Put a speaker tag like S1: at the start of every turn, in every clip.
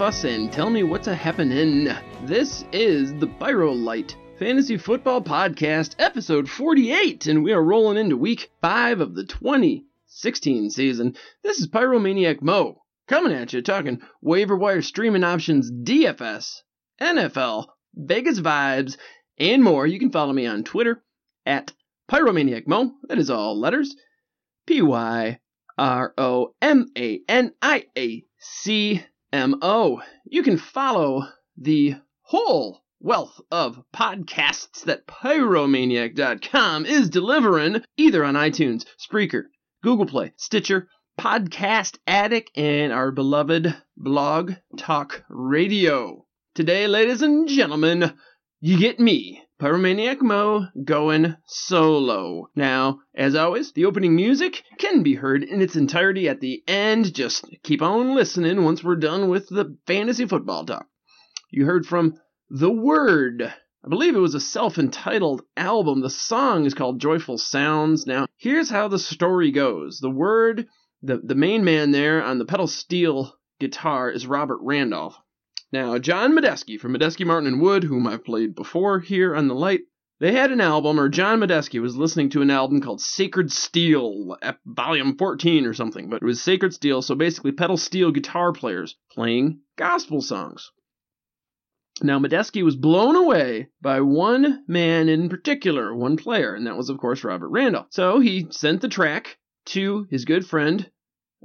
S1: fuss and tell me what's a happening. This is the Pyro Light Fantasy Football Podcast, episode 48, and we are rolling into week 5 of the 2016 season. This is Pyromaniac Mo coming at you, talking waiver wire streaming options, DFS, NFL, Vegas vibes, and more. You can follow me on Twitter at Pyromaniac Mo. That is all letters. P Y R O M A N I A C M O. You can follow the whole wealth of podcasts that Pyromaniac.com is delivering either on iTunes, Spreaker, Google Play, Stitcher, Podcast Addict, and our beloved Blog Talk Radio. Today, ladies and gentlemen, you get me, Pyromaniac Mo, going solo. Now, as always, the opening music can be heard in its entirety at the end. Just keep on listening once we're done with the fantasy football talk. You heard from The Word. I believe it was a self entitled album. The song is called Joyful Sounds. Now, here's how the story goes The Word, the, the main man there on the pedal steel guitar is Robert Randolph. Now, John Medeski from Medeski Martin and Wood, whom I've played before here on the light, they had an album, or John Medeski was listening to an album called Sacred Steel, volume 14 or something, but it was Sacred Steel, so basically pedal steel guitar players playing gospel songs. Now, Medeski was blown away by one man in particular, one player, and that was, of course, Robert Randolph. So he sent the track to his good friend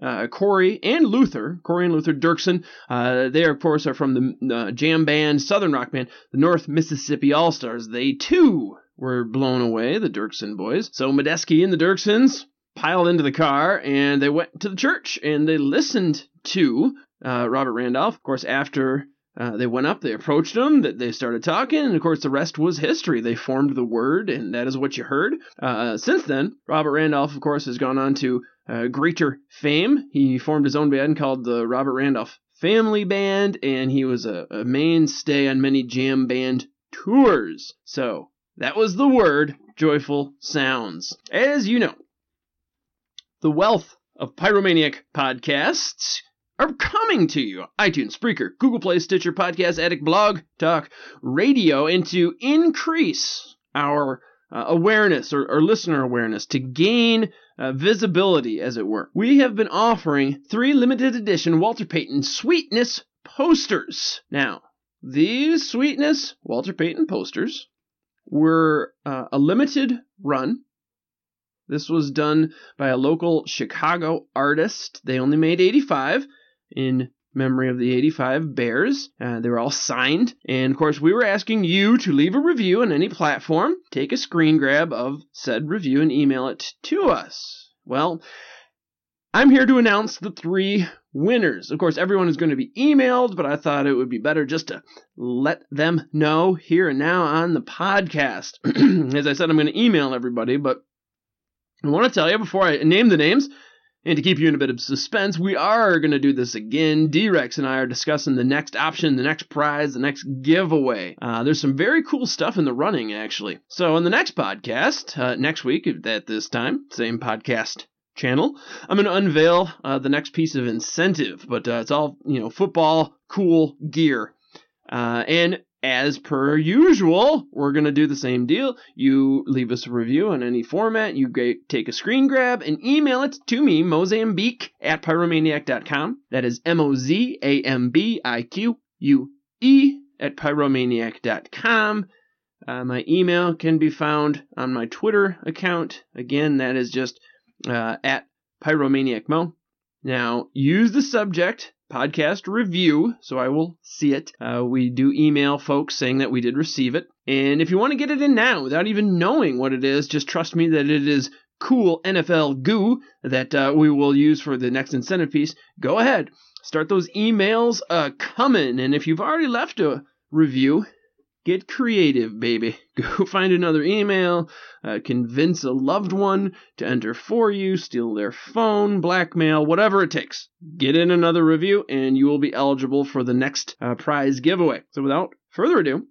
S1: uh, Corey and Luther, Corey and Luther Dirksen. Uh, they, of course, are from the uh, jam band, Southern rock band, the North Mississippi All Stars. They too were blown away, the Dirksen boys. So Medeski and the Dirksens piled into the car and they went to the church and they listened to uh, Robert Randolph. Of course, after uh, they went up, they approached him, that they started talking, and of course the rest was history. They formed the word, and that is what you heard. Uh, since then, Robert Randolph, of course, has gone on to uh, greater fame. He formed his own band called the Robert Randolph Family Band, and he was a, a mainstay on many jam band tours. So that was the word, joyful sounds. As you know, the wealth of pyromaniac podcasts are coming to you. iTunes, Spreaker, Google Play, Stitcher, Podcast Addict, Blog, Talk, Radio, and to increase our uh, awareness or, or, listener awareness, to gain uh, visibility, as it were. We have been offering three limited edition Walter Payton Sweetness posters. Now, these Sweetness Walter Payton posters were uh, a limited run. This was done by a local Chicago artist. They only made 85 in memory of the 85 Bears. Uh, they were all signed. And of course, we were asking you to leave a review on any platform, take a screen grab of said review, and email it to us. Well, I'm here to announce the three winners. Of course, everyone is going to be emailed, but I thought it would be better just to let them know here and now on the podcast. As I said, I'm going to email everybody, but I want to tell you before I name the names and to keep you in a bit of suspense, we are going to do this again. D-Rex and I are discussing the next option, the next prize, the next giveaway. Uh, there's some very cool stuff in the running, actually. So, in the next podcast, uh, next week at this time, same podcast channel, I'm going to unveil uh, the next piece of incentive. But uh, it's all, you know, football cool gear. Uh, and as per usual, we're going to do the same deal. You leave us a review in any format. You take a screen grab and email it to me, Mozambique at pyromaniac.com. That is M O Z A M B I Q U E at pyromaniac.com. Uh, my email can be found on my Twitter account. Again, that is just uh, at pyromaniacmo. Now, use the subject podcast review, so I will see it. Uh, we do email folks saying that we did receive it. And if you want to get it in now without even knowing what it is, just trust me that it is cool NFL goo that uh, we will use for the next incentive piece. Go ahead, start those emails uh, coming. And if you've already left a review, Get creative, baby. Go find another email, uh, convince a loved one to enter for you, steal their phone, blackmail, whatever it takes. Get in another review, and you will be eligible for the next uh, prize giveaway. So, without further ado,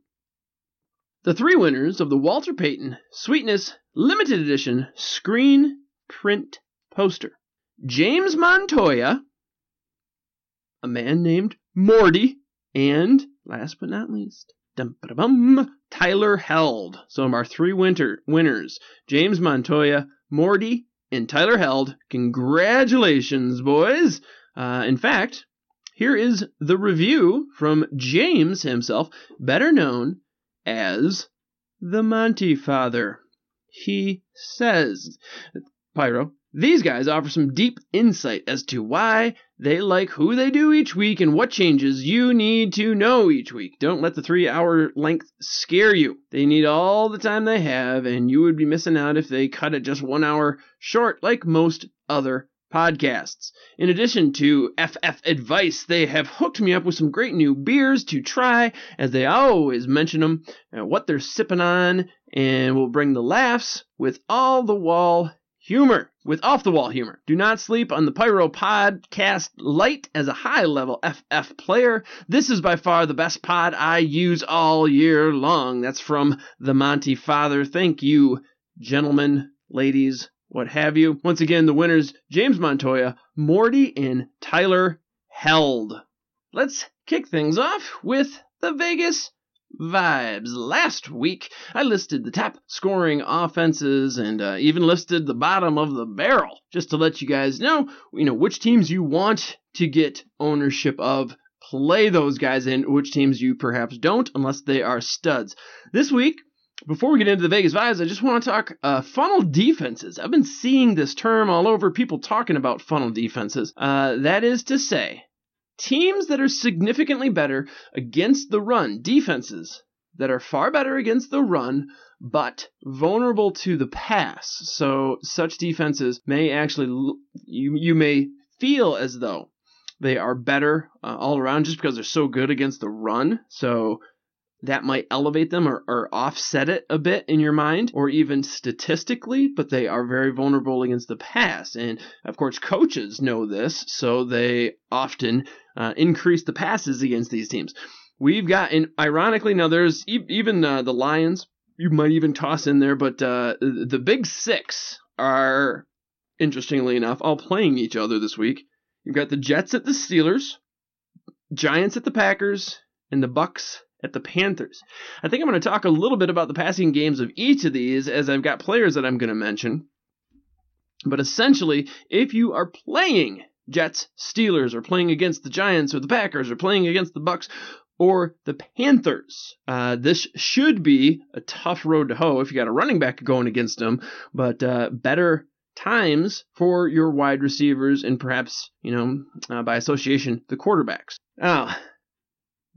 S1: the three winners of the Walter Payton Sweetness Limited Edition Screen Print Poster James Montoya, a man named Morty, and last but not least, dum-ba-da-bum, Tyler Held. So our three winter winners, James Montoya, Morty, and Tyler Held. Congratulations, boys! Uh, in fact, here is the review from James himself, better known as the Monty Father. He says, Pyro, these guys offer some deep insight as to why they like who they do each week and what changes you need to know each week. Don't let the three hour length scare you. They need all the time they have, and you would be missing out if they cut it just one hour short, like most other podcasts. In addition to FF advice, they have hooked me up with some great new beers to try, as they always mention them, and uh, what they're sipping on, and will bring the laughs with all the wall humor with off the wall humor. Do not sleep on the Pyro Podcast Lite as a high level FF player. This is by far the best pod I use all year long. That's from the Monty Father. Thank you, gentlemen, ladies, what have you. Once again, the winners James Montoya, Morty, and Tyler Held. Let's kick things off with the Vegas vibes. Last week, I listed the top scoring offenses and uh, even listed the bottom of the barrel just to let you guys know, you know, which teams you want to get ownership of. Play those guys in, which teams you perhaps don't, unless they are studs. This week, before we get into the Vegas vibes, I just want to talk uh, funnel defenses. I've been seeing this term all over, people talking about funnel defenses. Uh, that is to say, teams that are significantly better against the run, defenses that are far better against the run, but vulnerable to the pass. So such defenses may actually, you, you may feel as though they are better uh, all around just because they're so good against the run. So that might elevate them or, or, offset it a bit in your mind or even statistically, but they are very vulnerable against the pass. And of course, coaches know this, so they often uh, increase the passes against these teams. We've got, and ironically, now there's e- even uh, the Lions, you might even toss in there, but uh, the big six are, interestingly enough, all playing each other this week. You've got the Jets at the Steelers, Giants at the Packers, and the Bucs at the Panthers. I think I'm going to talk a little bit about the passing games of each of these as I've got players that I'm going to mention. But essentially, if you are playing Jets, Steelers, are playing against the Giants or the Packers, are playing against the Bucs or the Panthers, uh, this should be a tough road to hoe if you got a running back going against them, but uh, better times for your wide receivers and perhaps, you know, uh, by association, the quarterbacks. Now,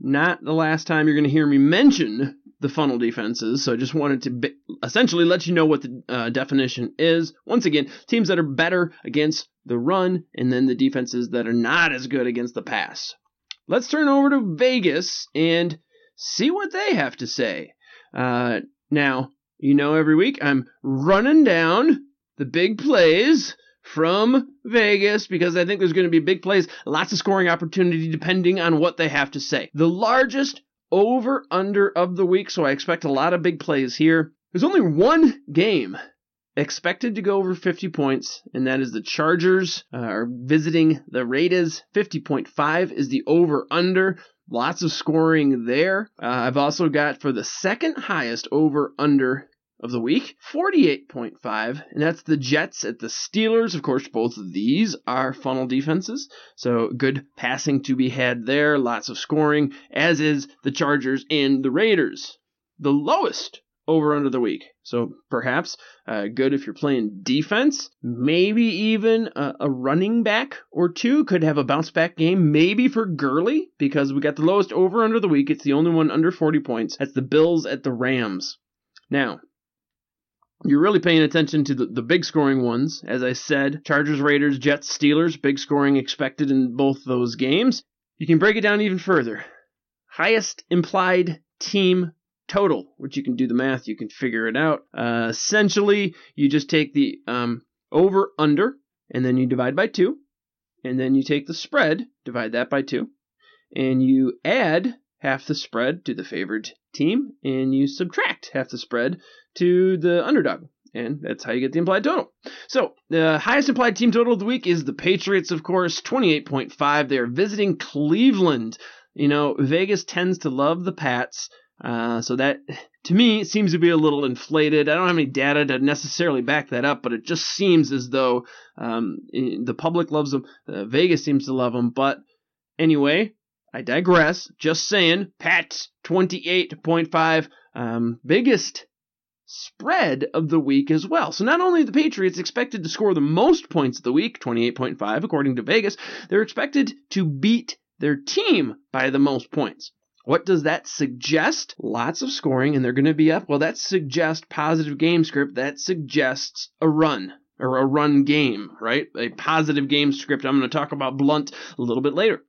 S1: not the last time you're going to hear me mention the funnel defenses. So I just wanted to be, essentially let you know what the uh, definition is. Once again, teams that are better against the run, and then the defenses that are not as good against the pass. Let's turn over to Vegas and see what they have to say. Uh, now, you know, every week I'm running down the big plays from Vegas because I think there's going to be big plays, lots of scoring opportunity depending on what they have to say. The largest over under of the week, so I expect a lot of big plays here. There's only one game expected to go over 50 points, and that is the Chargers uh, are visiting the Raiders. 50.5 is the over under. Lots of scoring there. Uh, I've also got for the second highest over under of the week, 48.5, and that's the Jets at the Steelers. Of course, both of these are funnel defenses, so good passing to be had there, lots of scoring, as is the Chargers and the Raiders. The lowest over under the week. So perhaps uh, good if you're playing defense. Maybe even a, a, running back or two could have a bounce back game. Maybe for Gurley because we got the lowest over under the week. It's the only one under 40 points. That's the Bills at the Rams. Now, you're really paying attention to the, the big scoring ones. As I said, Chargers, Raiders, Jets, Steelers, big scoring expected in both those games. You can break it down even further. Highest implied team total, which you can do the math, you can figure it out. Uh, essentially, you just take the um, over under, and then you divide by two, and then you take the spread, divide that by two, and you add half the spread to the favored team, and you subtract half the spread to the underdog. and that's how you get the implied total. So, the highest implied team total of the week is the Patriots, of course, 28.5. They are visiting Cleveland. You know, Vegas tends to love the Pats. Uh, so that, to me, seems to be a little inflated. I don't have any data to necessarily back that up, but it just seems as though um, the public loves them. Uh, Vegas seems to love them. But anyway, I digress. Just saying, Pats 28.5, um, biggest spread of the week as well. So not only the Patriots expected to score the most points of the week, 28.5 according to Vegas, they're expected to beat their team by the most points. What does that suggest? Lots of scoring, and they're going to be up. Well, that suggests positive game script. That suggests a run or a run game, right? A positive game script. I'm going to talk about Blount a little bit later.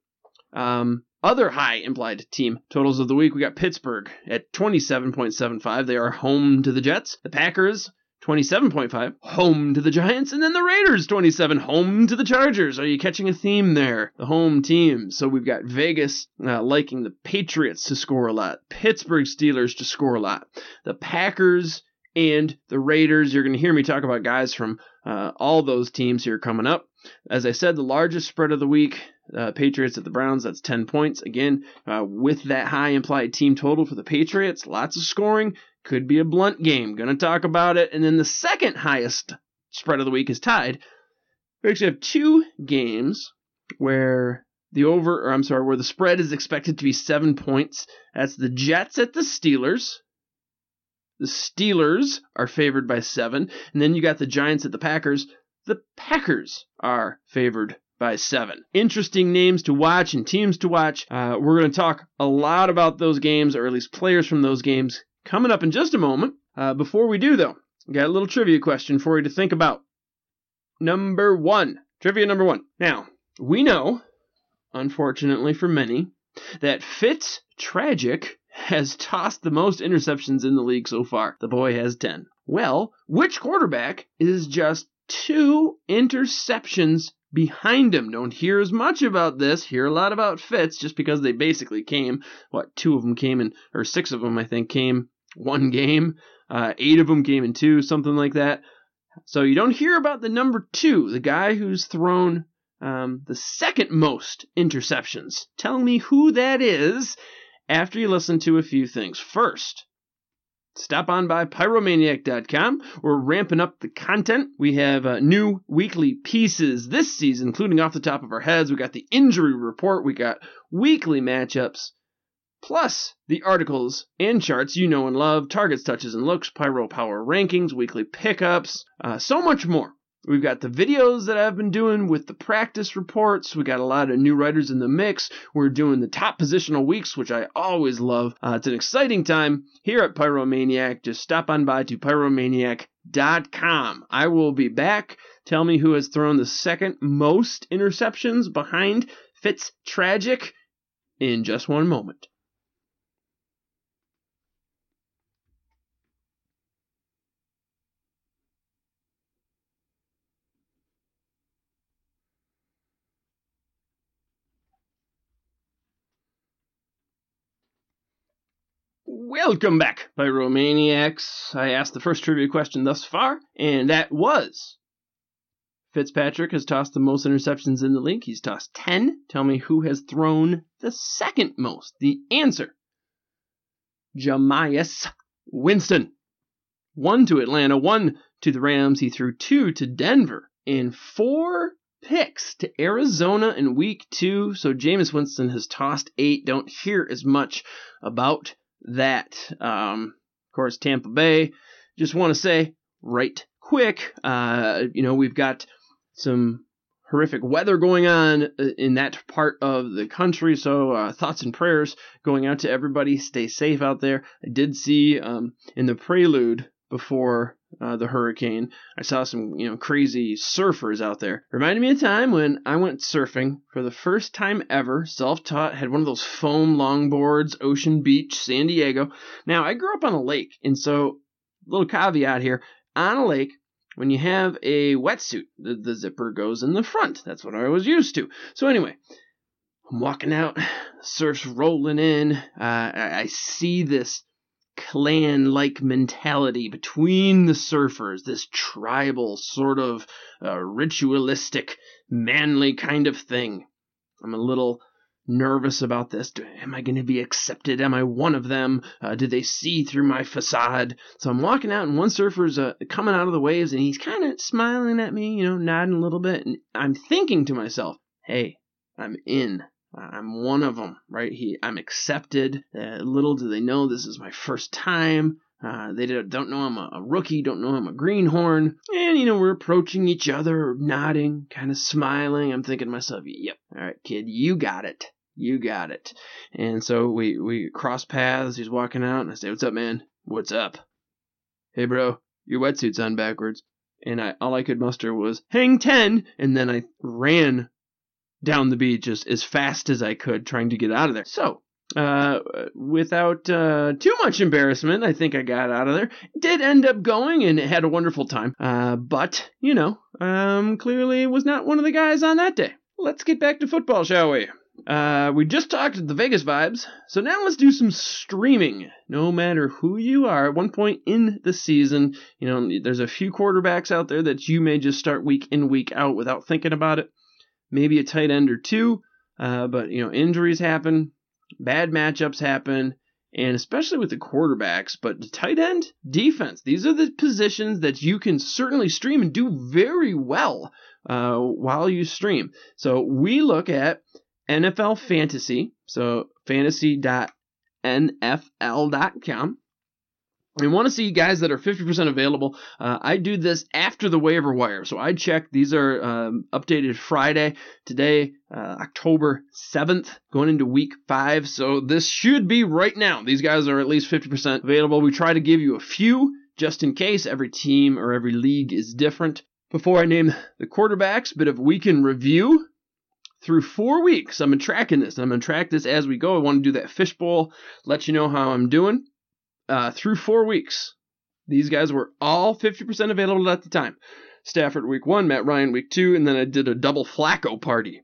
S1: Um, other high implied team totals of the week, we got Pittsburgh at 27.75. They are home to the Jets. The Packers 27.5, home to the Giants, and then the Raiders 27, home to the Chargers. Are you catching a theme there? The home team. So we've got Vegas uh, liking the Patriots to score a lot, Pittsburgh Steelers to score a lot, the Packers and the Raiders. You're going to hear me talk about guys from uh, all those teams here coming up. As I said, the largest spread of the week, uh, Patriots at the Browns, that's 10 points. Again, uh, with that high implied team total for the Patriots, lots of scoring. Could be a Blount game. Gonna talk about it. And then the second highest spread of the week is tied. We actually have two games where the over, or I'm sorry, where the spread is expected to be seven points. That's the Jets at the Steelers. The Steelers are favored by seven. And then you got the Giants at the Packers. The Packers are favored by seven. Interesting names to watch and teams to watch. Uh, we're going to talk a lot about those games, or at least players from those games, coming up in just a moment. Uh, before we do, though, got a little trivia question for you to think about. Number one. Trivia number one. Now, we know, unfortunately for many, that Fitz Tragic has tossed the most interceptions in the league so far. The boy has 10. Well, which quarterback is just two interceptions behind him. Don't hear as much about this. Hear a lot about Fitz just because they basically came. What two of them came in, or six of them I think came one game. Uh, eight of them came in two, something like that. So you don't hear about the number two, the guy who's thrown um, the second most interceptions. Tell me who that is after you listen to a few things. First, Stop on by pyromaniac.com. We're ramping up the content. We have uh, new weekly pieces this season, including off the top of our heads. We got the injury report. We got weekly matchups, plus the articles and charts you know and love, targets, touches, and looks, pyro power rankings, weekly pickups, uh, so much more. We've got the videos that I've been doing with the practice reports. We got a lot of new writers in the mix. We're doing the top positional weeks, which I always love. Uh, it's an exciting time here at Pyromaniac. Just stop on by to pyromaniac.com. I will be back. Tell me who has thrown the second most interceptions behind Fitz Tragic in just one moment. Welcome back, Pyromaniacs. I asked the first trivia question thus far, and that was Fitzpatrick has tossed the most interceptions in the league. He's tossed 10. Tell me who has thrown the second most. The answer Jameis Winston. One to Atlanta, one to the Rams. He threw two to Denver, and four picks to Arizona in week two. So Jameis Winston has tossed eight. Don't hear as much about that. Um, of course, Tampa Bay. Just want to say right quick, uh, you know, we've got some horrific weather going on uh, in that part of the country. So uh, thoughts and prayers going out to everybody. Stay safe out there. I did see um, in the prelude before uh, the hurricane. I saw some, you know, crazy surfers out there. Reminded me of a time when I went surfing for the first time ever, self-taught, had one of those foam longboards, Ocean Beach, San Diego. Now, I grew up on a lake, and so, little caveat here, on a lake, when you have a wetsuit, the, the zipper goes in the front. That's what I was used to. So anyway, I'm walking out, surf's rolling in. Uh, I, I see this clan like mentality between the surfers, this tribal, sort of uh, ritualistic, manly kind of thing. I'm a little nervous about this. Am I going to be accepted? Am I one of them? Uh, do they see through my facade? So I'm walking out, and one surfer's uh, coming out of the waves, and he's kind of smiling at me, you know, nodding a little bit. And I'm thinking to myself, hey, I'm in. I'm one of them, right? He, I'm accepted. Uh, little do they know this is my first time. Uh, they don't know I'm a, a, rookie, don't know I'm a greenhorn. And, you know, we're approaching each other, nodding, kind of smiling. I'm thinking to myself, yep, all right, kid, you got it. You got it. And so we, we cross paths. He's walking out, and I say, what's up, man? What's up? Hey, bro, your wetsuit's on backwards. And I, all I could muster was, hang 10. And then I ran down the beach as, as fast as I could, trying to get out of there. So, uh, without uh, too much embarrassment, I think I got out of there. Did end up going and had a wonderful time. Uh, but, you know, um, clearly was not one of the guys on that day. Let's get back to football, shall we? Uh, we just talked the Vegas vibes, so now let's do some streaming. No matter who you are, at one point in the season, you know, there's a few quarterbacks out there that you may just start week in, week out without thinking about it maybe a tight end or two. Uh, but you know, injuries happen, bad matchups happen, and especially with the quarterbacks. But the tight end, defense, these are the positions that you can certainly stream and do very well uh, while you stream. So we look at NFL Fantasy, so fantasy.nfl.com. We want to see guys that are 50% available. Uh, I do this after the waiver wire. So I check. These are um, updated Friday. Today, uh, October 7th, going into week five. So this should be right now. These guys are at least 50% available. We try to give you a few just in case. Every team or every league is different. Before I name the quarterbacks, bit of week in review. Through four weeks, I'm tracking this. I'm going to track this as we go. I want to do that fishbowl, let you know how I'm doing uh, through four weeks. These guys were all 50% available at the time. Stafford week one, Matt Ryan week two, and then I did a double Flacco party.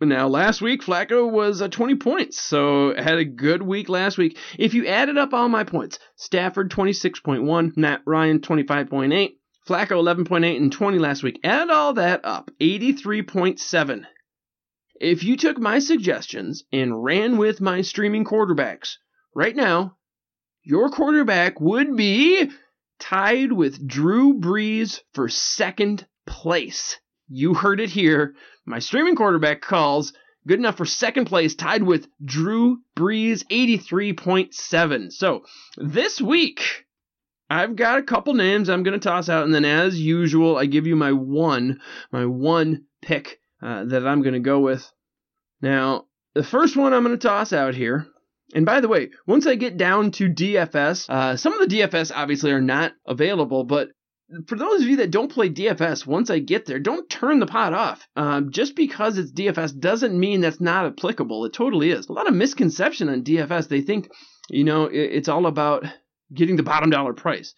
S1: Now, last week, Flacco was uh, 20 points, so had a good week last week. If you added up all my points, Stafford 26.1, Matt Ryan 25.8, Flacco 11.8, and 20 last week. Add all that up, 83.7. If you took my suggestions and ran with my streaming quarterbacks, right now, your quarterback would be tied with Drew Brees for second place. You heard it here. My streaming quarterback calls good enough for second place, tied with Drew Brees, 83.7. So this week, I've got a couple names I'm going to toss out, and then as usual, I give you my one, my one pick uh, that I'm going to go with. Now, the first one I'm going to toss out here and by the way, once I get down to DFS, uh, some of the DFS obviously are not available, but for those of you that don't play DFS, once I get there, don't turn the pot off. Um, just because it's DFS doesn't mean that's not applicable. It totally is. A lot of misconception on DFS. They think, you know, it's all about getting the bottom dollar price.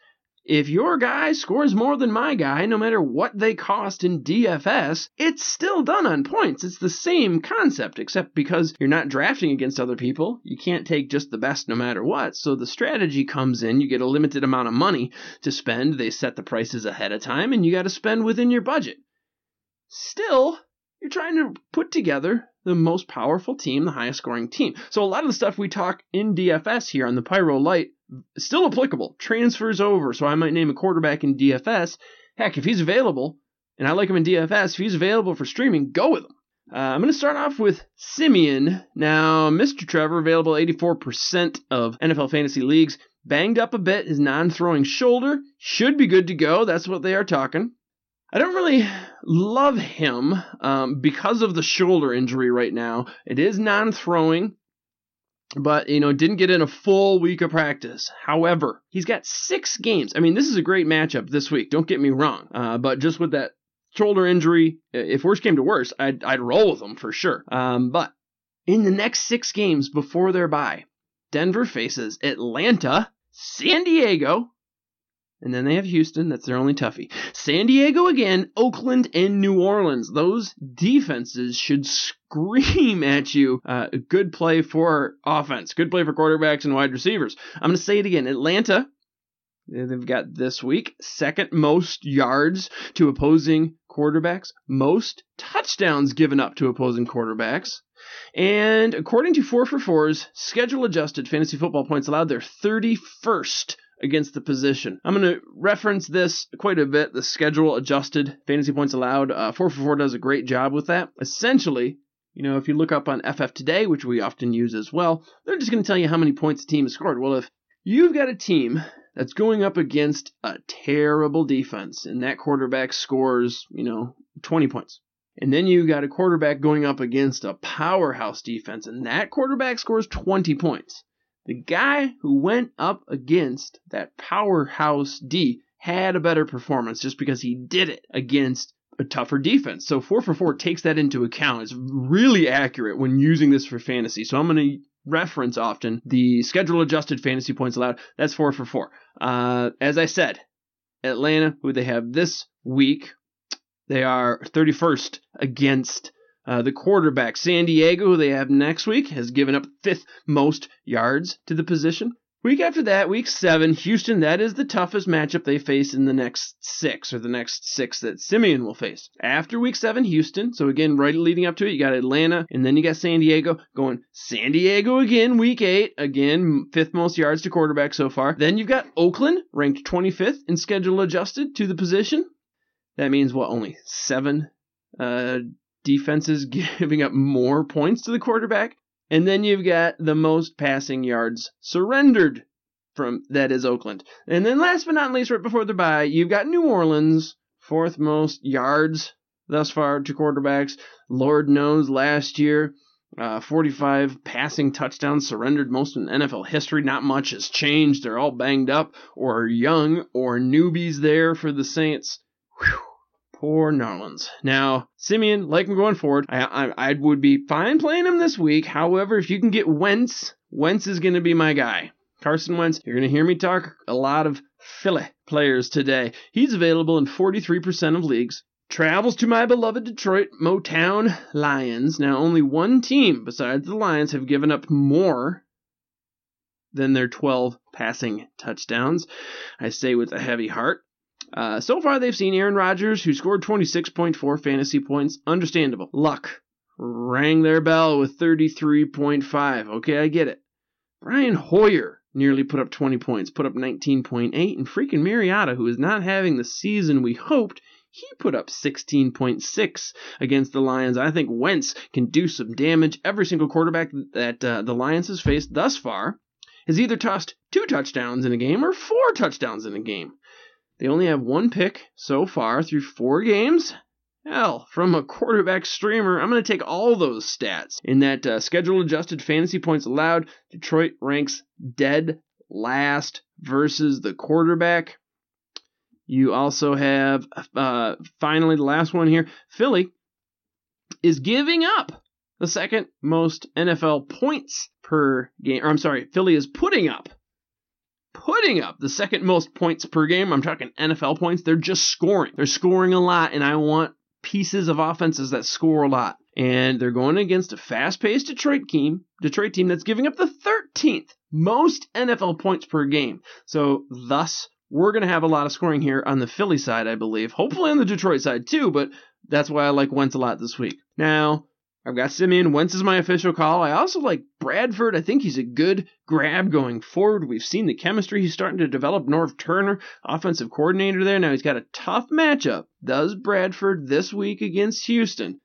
S1: If your guy scores more than my guy, no matter what they cost in DFS, it's still done on points. It's the same concept, except because you're not drafting against other people, you can't take just the best no matter what. So the strategy comes in, you get a limited amount of money to spend, they set the prices ahead of time, and you got to spend within your budget. Still, you're trying to put together the most powerful team, the highest scoring team. So a lot of the stuff we talk in DFS here on the Pyro Light still applicable. Transfers over. So I might name a quarterback in DFS. Heck, if he's available, and I like him in DFS, if he's available for streaming, go with him. Uh, I'm going to start off with Siemian. Now, Mr. Trevor, available 84% of NFL fantasy leagues. Banged up a bit, his non throwing shoulder. Should be good to go. That's what they are talking. I don't really love him um, because of the shoulder injury right now. It is non throwing but you know didn't get in a full week of practice. However he's got six games. I mean this is a great matchup this week don't get me wrong uh, but just with that shoulder injury if worse came to worse i'd, I'd roll with him for sure. Um, but in the next six games before their bye denver faces atlanta san diego And then they have Houston. That's their only toughie. San Diego again, Oakland, and New Orleans. Those defenses should scream at you. Uh, good play for offense. Good play for quarterbacks and wide receivers. I'm going to say it again. Atlanta, they've got this week second most yards to opposing quarterbacks, most touchdowns given up to opposing quarterbacks. And according to 4 for 4's schedule adjusted fantasy football points allowed, they're 31st against the position. I'm going to reference this quite a bit. The schedule adjusted fantasy points allowed. Uh, 4 for 4 does a great job with that. Essentially, you know, if you look up on FF Today, which we often use as well, they're just going to tell you how many points a team has scored. Well, if you've got a team that's going up against a terrible defense and that quarterback scores, you know, 20 points. And then you got a quarterback going up against a powerhouse defense and that quarterback scores 20 points. The guy who went up against that powerhouse D had a better performance just because he did it against a tougher defense. So 4 for 4 takes that into account. It's really accurate when using this for fantasy. So I'm going to reference often the schedule adjusted fantasy points allowed. That's 4 for 4. Uh, as I said, Atlanta, who they have this week, they are 31st against uh, the quarterback, San Diego, who they have next week, has given up fifth most yards to the position. Week after that, week seven, Houston, that is the toughest matchup they face in the next six, or the next six that Siemian will face. After week seven, Houston, so again, right leading up to it, you got Atlanta, and then you got San Diego, going San Diego again, week eight, again, fifth most yards to quarterback so far. Then you've got Oakland, ranked 25th in schedule adjusted to the position. That means, what, only seven uh, defenses giving up more points to the quarterback. And then you've got the most passing yards surrendered from that is Oakland. And then last but not least, right before the bye, you've got New Orleans, fourth most yards thus far to quarterbacks. Lord knows last year, uh, 45 passing touchdowns surrendered most in NFL history. Not much has changed. They're all banged up or young or newbies there for the Saints. Whew. Poor Nolans. Now, Siemian, like him going forward, I, I, I would be fine playing him this week. However, if you can get Wentz, Wentz is going to be my guy. Carson Wentz, you're going to hear me talk a lot of Philly players today. He's available in 43% of leagues. Travels to my beloved Detroit Motown Lions. Now, only one team besides the Lions have given up more than their 12 passing touchdowns. I say with a heavy heart. Uh, so far, they've seen Aaron Rodgers, who scored 26.4 fantasy points. Understandable. Luck rang their bell with 33.5. Okay, I get it. Brian Hoyer nearly put up 20 points, put up 19.8, and freaking Mariota, who is not having the season we hoped, he put up 16.6 against the Lions. I think Wentz can do some damage. Every single quarterback that uh, the Lions has faced thus far has either tossed two touchdowns in a game or four touchdowns in a game. They only have one pick so far through four games. Hell, from a quarterback streamer, I'm going to take all those stats. In that uh, schedule adjusted fantasy points allowed, Detroit ranks dead last versus the quarterback. You also have, uh, finally, the last one here Philly is giving up the second most NFL points per game. Or I'm sorry, Philly is putting up putting up the second most points per game. I'm talking NFL points. They're just scoring. They're scoring a lot, and I want pieces of offenses that score a lot. And they're going against a fast-paced Detroit team, Detroit team that's giving up the 13th most NFL points per game. So thus, we're going to have a lot of scoring here on the Philly side, I believe. Hopefully on the Detroit side too, but that's why I like Wentz a lot this week. Now, I've got Siemian. Wentz is my official call. I also like Bradford. I think he's a good grab going forward. We've seen the chemistry he's starting to develop. Norv Turner, offensive coordinator there. Now he's got a tough matchup. Does Bradford this week against Houston?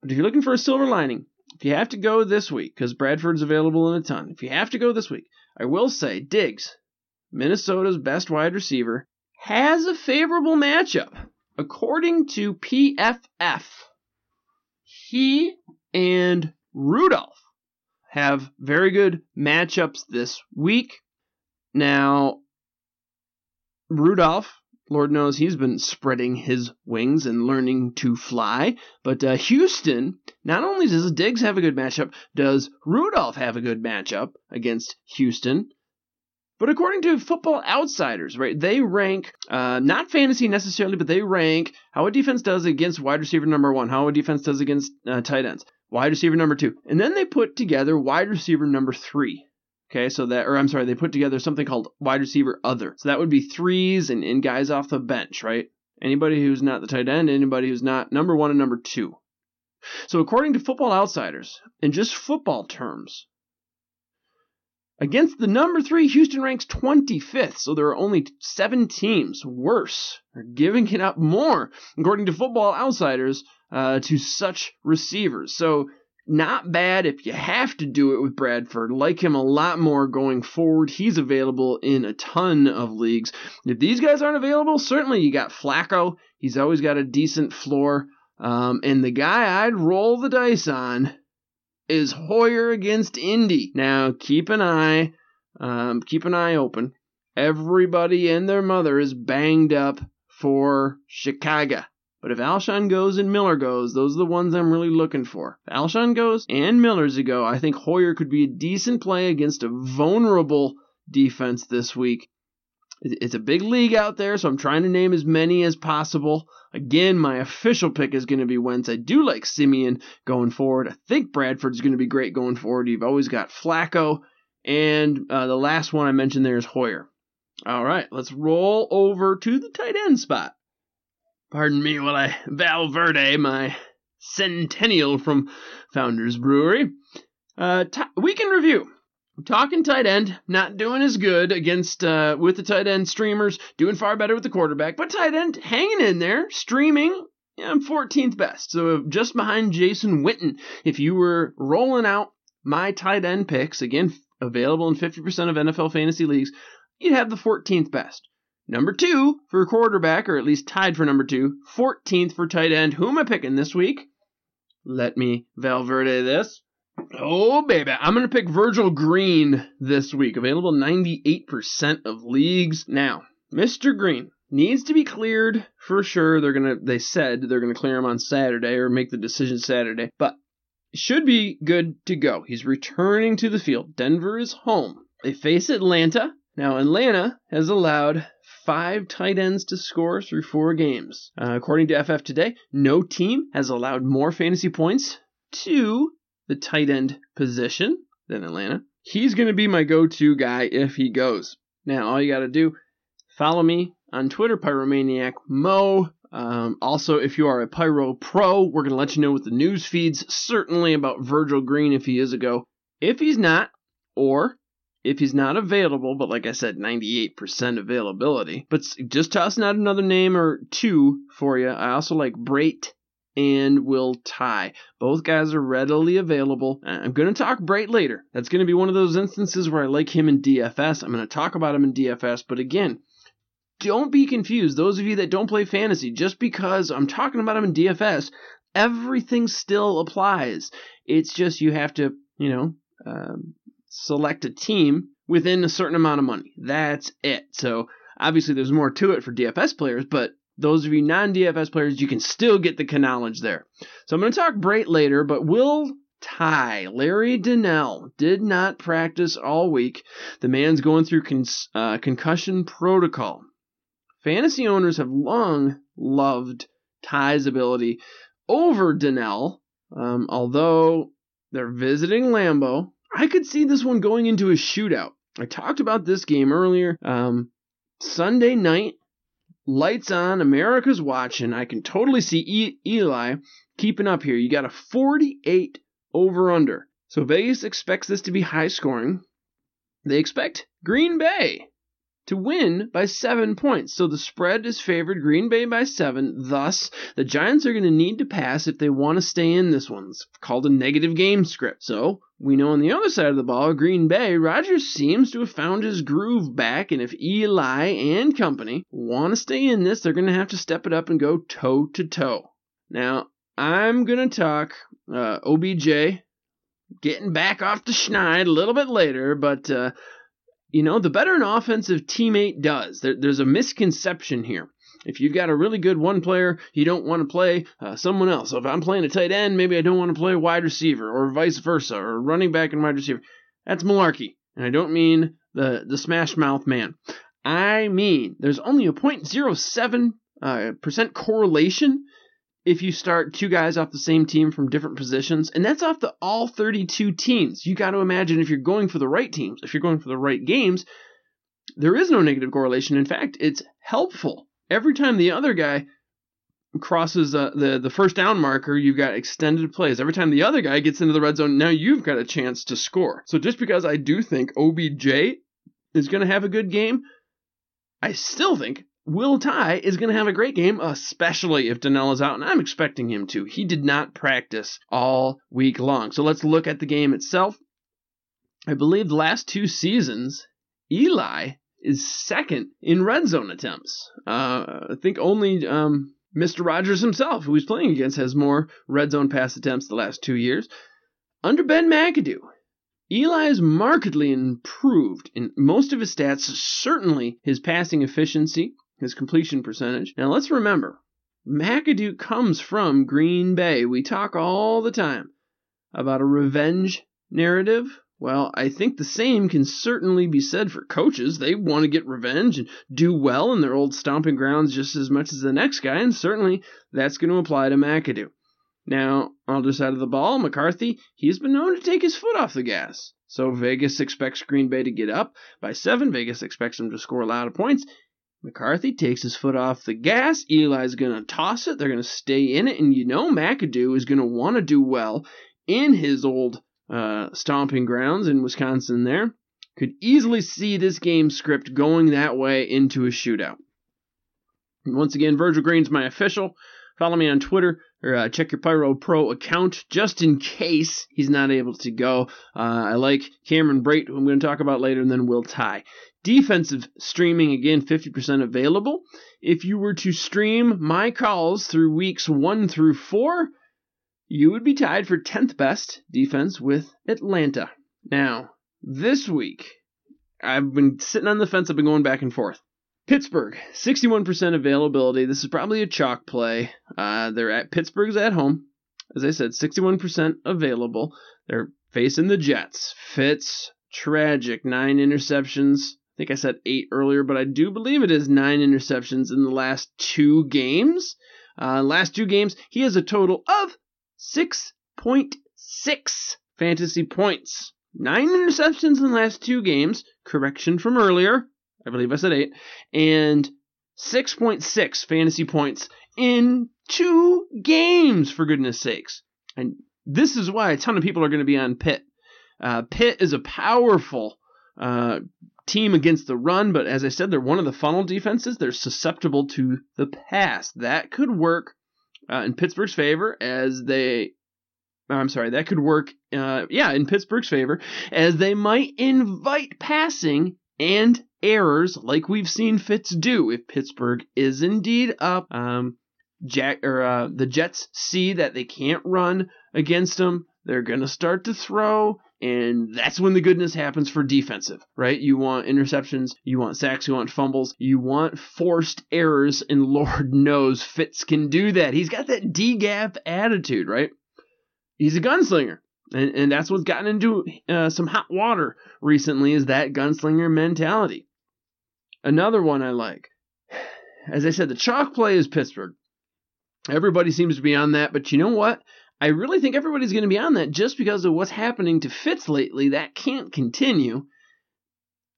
S1: But if you're looking for a silver lining, if you have to go this week, because Bradford's available in a ton, if you have to go this week, I will say Diggs, Minnesota's best wide receiver, has a favorable matchup. According to PFF, he and Rudolph have very good matchups this week. Now, Rudolph, Lord knows he's been spreading his wings and learning to fly. But uh, Houston, not only does Diggs have a good matchup, does Rudolph have a good matchup against Houston. But according to Football Outsiders, right, they rank uh, not fantasy necessarily, but they rank how a defense does against wide receiver number one, how a defense does against uh, tight ends, wide receiver number two, and then they put together wide receiver number three. Okay, so that, or I'm sorry, they put together something called wide receiver other. So that would be threes and, and guys off the bench, right? Anybody who's not the tight end, anybody who's not number one and number two. So according to Football Outsiders, in just football terms, against the number three, Houston ranks 25th. So there are only seven teams worse, are giving it up more, according to Football Outsiders, uh, to such receivers. So not bad if you have to do it with Bradford. Like him a lot more going forward. He's available in a ton of leagues. If these guys aren't available, certainly you got Flacco. He's always got a decent floor. Um, and the guy I'd roll the dice on is Hoyer against Indy. Now keep an eye, um, keep an eye open. Everybody and their mother is banged up for Chicago. But if Alshon goes and Miller goes, those are the ones I'm really looking for. If Alshon goes and Miller's a go, I think Hoyer could be a decent play against a vulnerable defense this week. It's a big league out there, so I'm trying to name as many as possible. Again, my official pick is going to be Wentz. I do like Siemian going forward. I think Bradford's going to be great going forward. You've always got Flacco, and uh, the last one I mentioned there is Hoyer. All right, let's roll over to the tight end spot. Pardon me while I Valverde, my centennial from Founders Brewery. Uh, t- week in review. Talking tight end, not doing as good against uh, with the tight end streamers, doing far better with the quarterback, but tight end hanging in there, streaming. Yeah, I'm 14th best, so just behind Jason Witten. If you were rolling out my tight end picks, again available in 50% of NFL fantasy leagues, you'd have the 14th best. Number two for quarterback, or at least tied for number two. 14th for tight end. Who am I picking this week? Let me Valverde this. Oh, baby. I'm going to pick Virgil Green this week. Available 98% of leagues. Now, Mr. Green needs to be cleared for sure. They're going to, they said they're going to clear him on Saturday or make the decision Saturday, but should be good to go. He's returning to the field. Denver is home. They face Atlanta. Now, Atlanta has allowed five tight ends to score through four games. Uh, according to FF Today, no team has allowed more fantasy points to the tight end position than Atlanta. He's going to be my go to guy if he goes. Now, all you got to do, follow me on Twitter, Pyromaniac Mo. Um, also, if you are a Pyro Pro, we're going to let you know with the news feeds, certainly about Virgil Green if he is a go. If he's not, or if he's not available, but like I said, 98% availability. But just tossing out another name or two for you. I also like Brate and Will Tye. Both guys are readily available. I'm going to talk Brate later. That's going to be one of those instances where I like him in DFS. I'm going to talk about him in DFS, but again, don't be confused. Those of you that don't play fantasy, just because I'm talking about him in DFS, everything still applies. It's just you have to, you know, um, select a team within a certain amount of money. That's it. So obviously there's more to it for DFS players, but those of you non-DFS players, you can still get the knowledge there. So I'm going to talk Brate later, but Will Tye, Larry Donnell, did not practice all week. The man's going through con- uh, concussion protocol. Fantasy owners have long loved Tye's ability over Donnell, um, although they're visiting Lambeau. I could see this one going into a shootout. I talked about this game earlier. Um, Sunday night, lights on, America's watching. I can totally see e- Eli keeping up here. You got a 48 over under. So Vegas expects this to be high scoring. They expect Green Bay to win by seven points. So the spread is favored Green Bay by seven. Thus, the Giants are going to need to pass if they want to stay in this one. It's called a negative game script. So we know on the other side of the ball, Green Bay, Rodgers seems to have found his groove back, and if Eli and company want to stay in this, they're going to have to step it up and go toe to toe. Now, I'm going to talk uh, OBJ getting back off the schneid a little bit later, but uh, you know, the better an offensive teammate does, there, there's a misconception here. If you've got a really good one player, you don't want to play uh, someone else. So if I'm playing a tight end, maybe I don't want to play a wide receiver, or vice versa, or running back and wide receiver. That's malarkey. And I don't mean the the smash mouth man. I mean, there's only a 0.07 uh, percent correlation if you start two guys off the same team from different positions, and that's off the all 32 teams. You got to imagine if you're going for the right teams, if you're going for the right games, there is no negative correlation. In fact, it's helpful. Every time the other guy crosses uh, the the first down marker, you've got extended plays. Every time the other guy gets into the red zone, now you've got a chance to score. So just because I do think OBJ is going to have a good game, I still think Will Tye is going to have a great game, especially if Donnell is out, and I'm expecting him to. He did not practice all week long. So let's look at the game itself. I believe the last two seasons, Eli is second in red zone attempts. Uh, I think only um, Mr. Rodgers himself, who he's playing against, has more red zone pass attempts the last two years. Under Ben McAdoo, Eli has markedly improved in most of his stats, certainly his passing efficiency, his completion percentage. Now let's remember, McAdoo comes from Green Bay. We talk all the time about a revenge narrative well, I think the same can certainly be said for coaches. They want to get revenge and do well in their old stomping grounds just as much as the next guy, and certainly that's going to apply to McAdoo. Now, on the other side of the ball, McCarthy, he's been known to take his foot off the gas. So Vegas expects Green Bay to get up by seven. Vegas expects them to score a lot of points. McCarthy takes his foot off the gas. Eli's going to toss it. They're going to stay in it. And you know McAdoo is going to want to do well in his old uh, stomping grounds in Wisconsin there. Could easily see this game script going that way into a shootout. Once again, Virgil Green's my official. Follow me on Twitter or uh, check your Pyro Pro account just in case he's not able to go. Uh, I like Cameron Brate, who I'm going to talk about later, and then Will Tye. Defensive streaming, again, 50% available. If you were to stream my calls through weeks one through four, you would be tied for 10th best defense with Atlanta. Now, this week, I've been sitting on the fence, I've been going back and forth. Pittsburgh, 61% availability. This is probably a chalk play. Uh, they're at Pittsburgh's at home. As I said, 61% available. They're facing the Jets. Fitz, tragic, nine interceptions. I think I said eight earlier, but I do believe it is nine interceptions in the last two games. Uh, last two games, he has a total of 6.6 fantasy points. Nine interceptions in the last two games. Correction from earlier. I believe I said eight. And 6.6 fantasy points in two games, for goodness sakes. And this is why a ton of people are going to be on Pitt. Uh, Pitt is a powerful uh, team against the run, but as I said, they're one of the funnel defenses. They're susceptible to the pass. That could work uh, in Pittsburgh's favor as they. I'm sorry, that could work, uh, yeah, in Pittsburgh's favor, as they might invite passing and errors like we've seen Fitz do if Pittsburgh is indeed up. Um, Jack or uh, the Jets see that they can't run against them. They're gonna start to throw, and that's when the goodness happens for defensive, right? You want interceptions, you want sacks, you want fumbles, you want forced errors, and Lord knows Fitz can do that. He's got that D gap attitude, right? He's a gunslinger. And, and that's what's gotten into uh, some hot water recently is that gunslinger mentality. Another one I like. As I said, the chalk play is Pittsburgh. Everybody seems to be on that, but you know what? I really think everybody's going to be on that just because of what's happening to Fitz lately. That can't continue.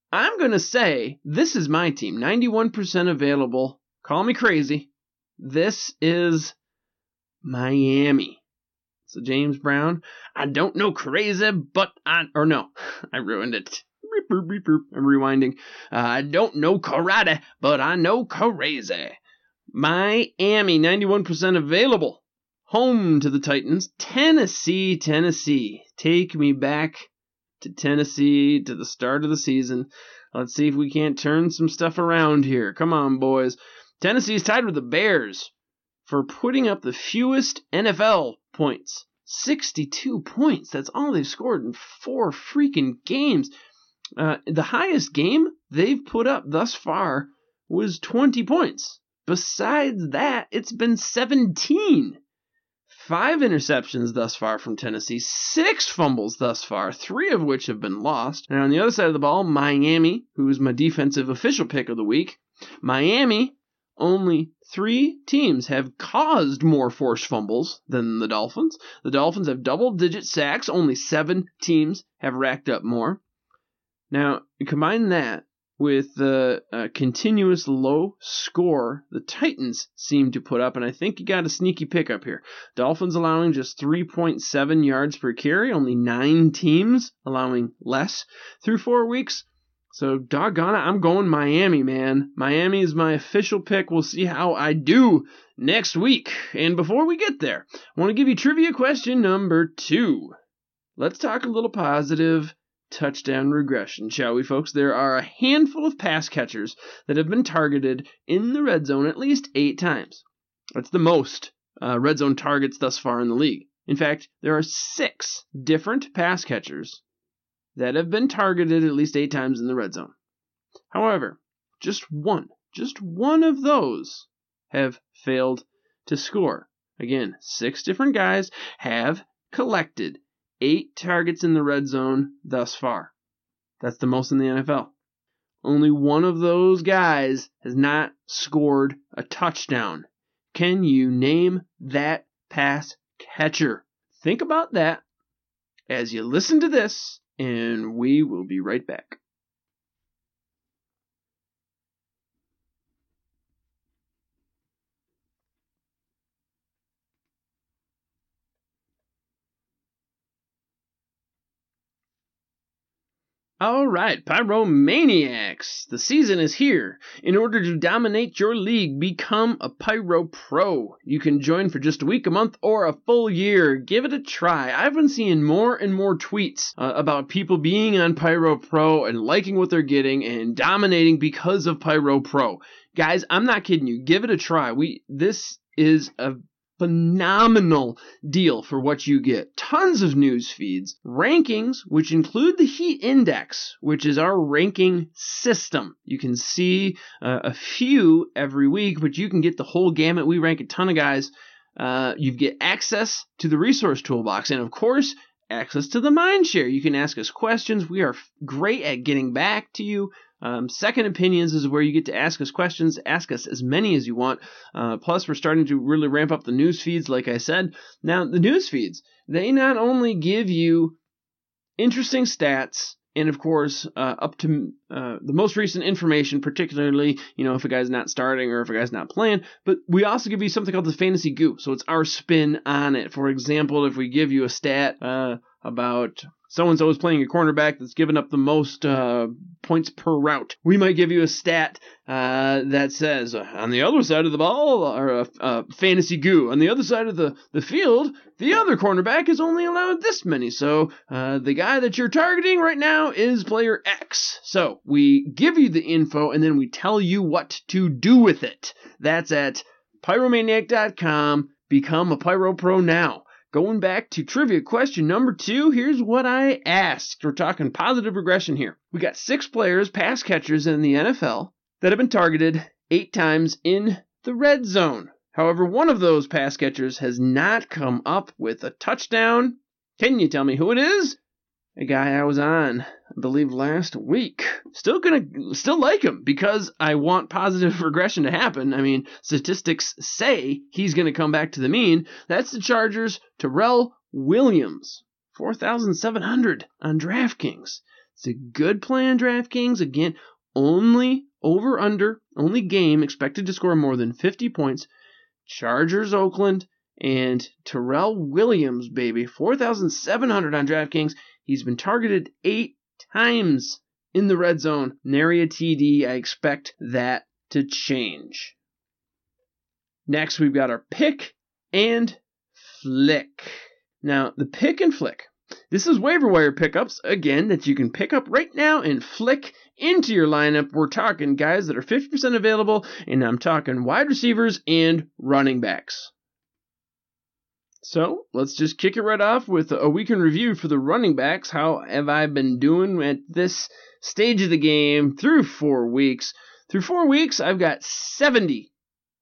S1: I'm going to say this is my team. 91% available. Call me crazy. This is Miami. So James Brown, I don't know crazy, but I or no, I ruined it. I'm rewinding. Uh, I don't know karate, but I know crazy. Miami, 91% available home to the Titans. Tennessee, Tennessee. Take me back to Tennessee to the start of the season. Let's see if we can't turn some stuff around here. Come on, boys. Tennessee is tied with the Bears for putting up the fewest NFL points. 62 points. That's all they've scored in four freaking games. Uh, the highest game they've put up thus far was 20 points. Besides that, it's been 17. Five interceptions thus far from Tennessee, six fumbles thus far, three of which have been lost. And on the other side of the ball, Miami, who is my defensive official pick of the week, Miami, only three teams have caused more forced fumbles than the Dolphins. The Dolphins have double digit sacks, only seven teams have racked up more. Now, combine that with the uh, continuous low score the Titans seem to put up, and I think you got a sneaky pickup here. Dolphins allowing just 3.7 yards per carry, only nine teams allowing less through four weeks. So, doggone it, I'm going Miami, man. Miami is my official pick. We'll see how I do next week. And before we get there, I want to give you trivia question number two. Let's talk a little positive touchdown regression, shall we, folks? There are a handful of pass catchers that have been targeted in the red zone at least eight times. That's the most uh, red zone targets thus far in the league. In fact, there are six different pass catchers that have been targeted at least eight times in the red zone. However, just one, just one of those have failed to score. Again, six different guys have collected eight targets in the red zone thus far. That's the most in the NFL. Only one of those guys has not scored a touchdown. Can you name that pass catcher? Think about that as you listen to this, and we will be right back. All right, Pyromaniacs, the season is here. In order to dominate your league, become a Pyro Pro. You can join for just a week, a month, or a full year. Give it a try. I've been seeing more and more tweets uh, about people being on Pyro Pro and liking what they're getting and dominating because of Pyro Pro. Guys, I'm not kidding you. Give it a try. We this is a phenomenal deal for what you get. Tons of news feeds, rankings, which include the heat index, which is our ranking system. You can see uh, a few every week, but you can get the whole gamut. We rank a ton of guys. Uh, you get access to the resource toolbox, and of course, access to the Mindshare. You can ask us questions. We are great at getting back to you. Um, second opinions is where you get to ask us questions. Ask us as many as you want. Uh, plus, we're starting to really ramp up the news feeds, like I said. Now, the news feeds, they not only give you interesting stats and of course uh, up to uh, the most recent information particularly you know if a guy's not starting or if a guy's not playing but we also give you something called the fantasy goop so it's our spin on it for example if we give you a stat uh, about so and so is playing a cornerback that's given up the most uh, points per route. We might give you a stat uh, that says uh, on the other side of the ball, or a, a, fantasy goo, on the other side of the, the field, the other cornerback is only allowed this many. So uh, the guy that you're targeting right now is player X. So we give you the info and then we tell you what to do with it. That's at pyromaniac.com. Become a Pyro Pro now. Going back to trivia question number two, here's what I asked. We're talking positive regression here. We got six players, pass catchers in the NFL, that have been targeted eight times in the red zone. However, one of those pass catchers has not come up with a touchdown. Can you tell me who it is? A guy I was on, I believe last week. Still gonna, still like him because I want positive regression to happen. I mean, statistics say he's gonna come back to the mean. That's the Chargers, Terrell Williams, 4,700 on DraftKings. It's a good play on DraftKings. Again, only over under, only game expected to score more than 50 points. Chargers, Oakland, and Terrell Williams, baby, 4,700 on DraftKings. He's been targeted eight times in the red zone. Nary a TD. I expect that to change. Next, we've got our pick and flick. Now, the pick and flick. This is waiver wire pickups, again, that you can pick up right now and flick into your lineup. We're talking guys that are 50% available, and I'm talking wide receivers and running backs. So let's just kick it right off with a week in review for the running backs. How have I been doing at this stage of the game through four weeks? Through four weeks, I've got 70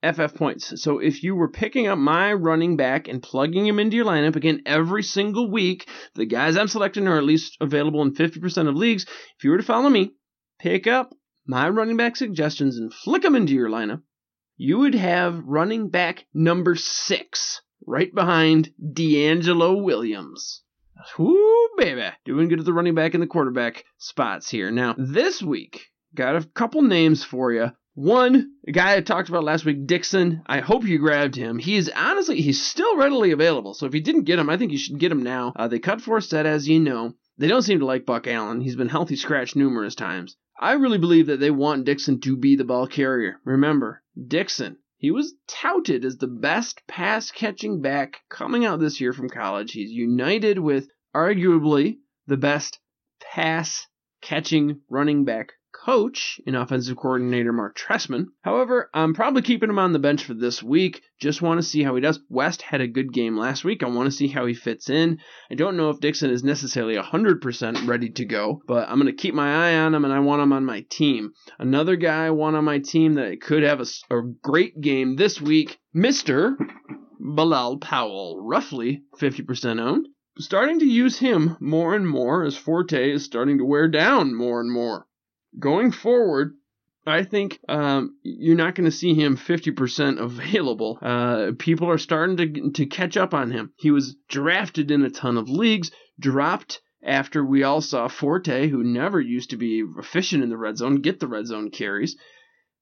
S1: FF points. So if you were picking up my running back and plugging him into your lineup again every single week, the guys I'm selecting are at least available in 50% of leagues. If you were to follow me, pick up my running back suggestions and flick them into your lineup, you would have running back number six right behind DeAngelo Williams. Whoo, baby. Doing good at the running back and the quarterback spots here. Now, this week, got a couple names for you. One, a guy I talked about last week, Dixon. I hope you grabbed him. He is honestly, he's still readily available. So if you didn't get him, I think you should get him now. Uh, they cut Forsett, as you know. They don't seem to like Buck Allen. He's been healthy scratched numerous times. I really believe that they want Dixon to be the ball carrier. Remember, Dixon, he was touted as the best pass catching back coming out this year from college. He's united with arguably the best pass catching running back coach in offensive coordinator Marc Trestman. However, I'm probably keeping him on the bench for this week. Just want to see how he does. West had a good game last week. I want to see how he fits in. I don't know if Dixon is necessarily 100% ready to go, but I'm going to keep my eye on him and I want him on my team. Another guy I want on my team that could have a, a great game this week, Mr. Bilal Powell, roughly 50% owned. Starting to use him more and more as Forte is starting to wear down more and more going forward, I think um, you're not going to see him 50% available. Uh, people are starting to to catch up on him. He was drafted in a ton of leagues, dropped after we all saw Forte, who never used to be efficient in the red zone, get the red zone carries.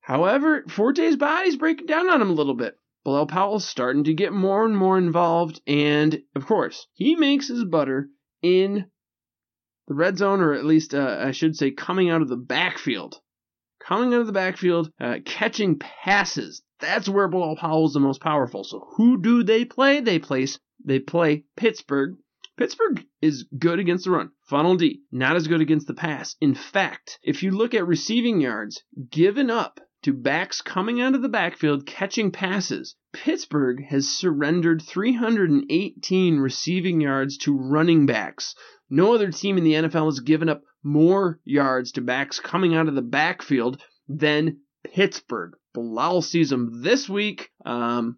S1: However, Forte's body's breaking down on him a little bit. Bilal Powell's starting to get more and more involved, and of course, he makes his butter in the red zone, or at least uh, I should say, coming out of the backfield. Coming out of the backfield, uh, catching passes. That's where Bilal Powell is the most powerful. So who do they play? They place they play Pittsburgh. Pittsburgh is good against the run. Funnel D, not as good against the pass. In fact, if you look at receiving yards given up to backs coming out of the backfield catching passes, Pittsburgh has surrendered 318 receiving yards to running backs. No other team in the NFL has given up more yards to backs coming out of the backfield than Pittsburgh. Bilal sees them this week. Um,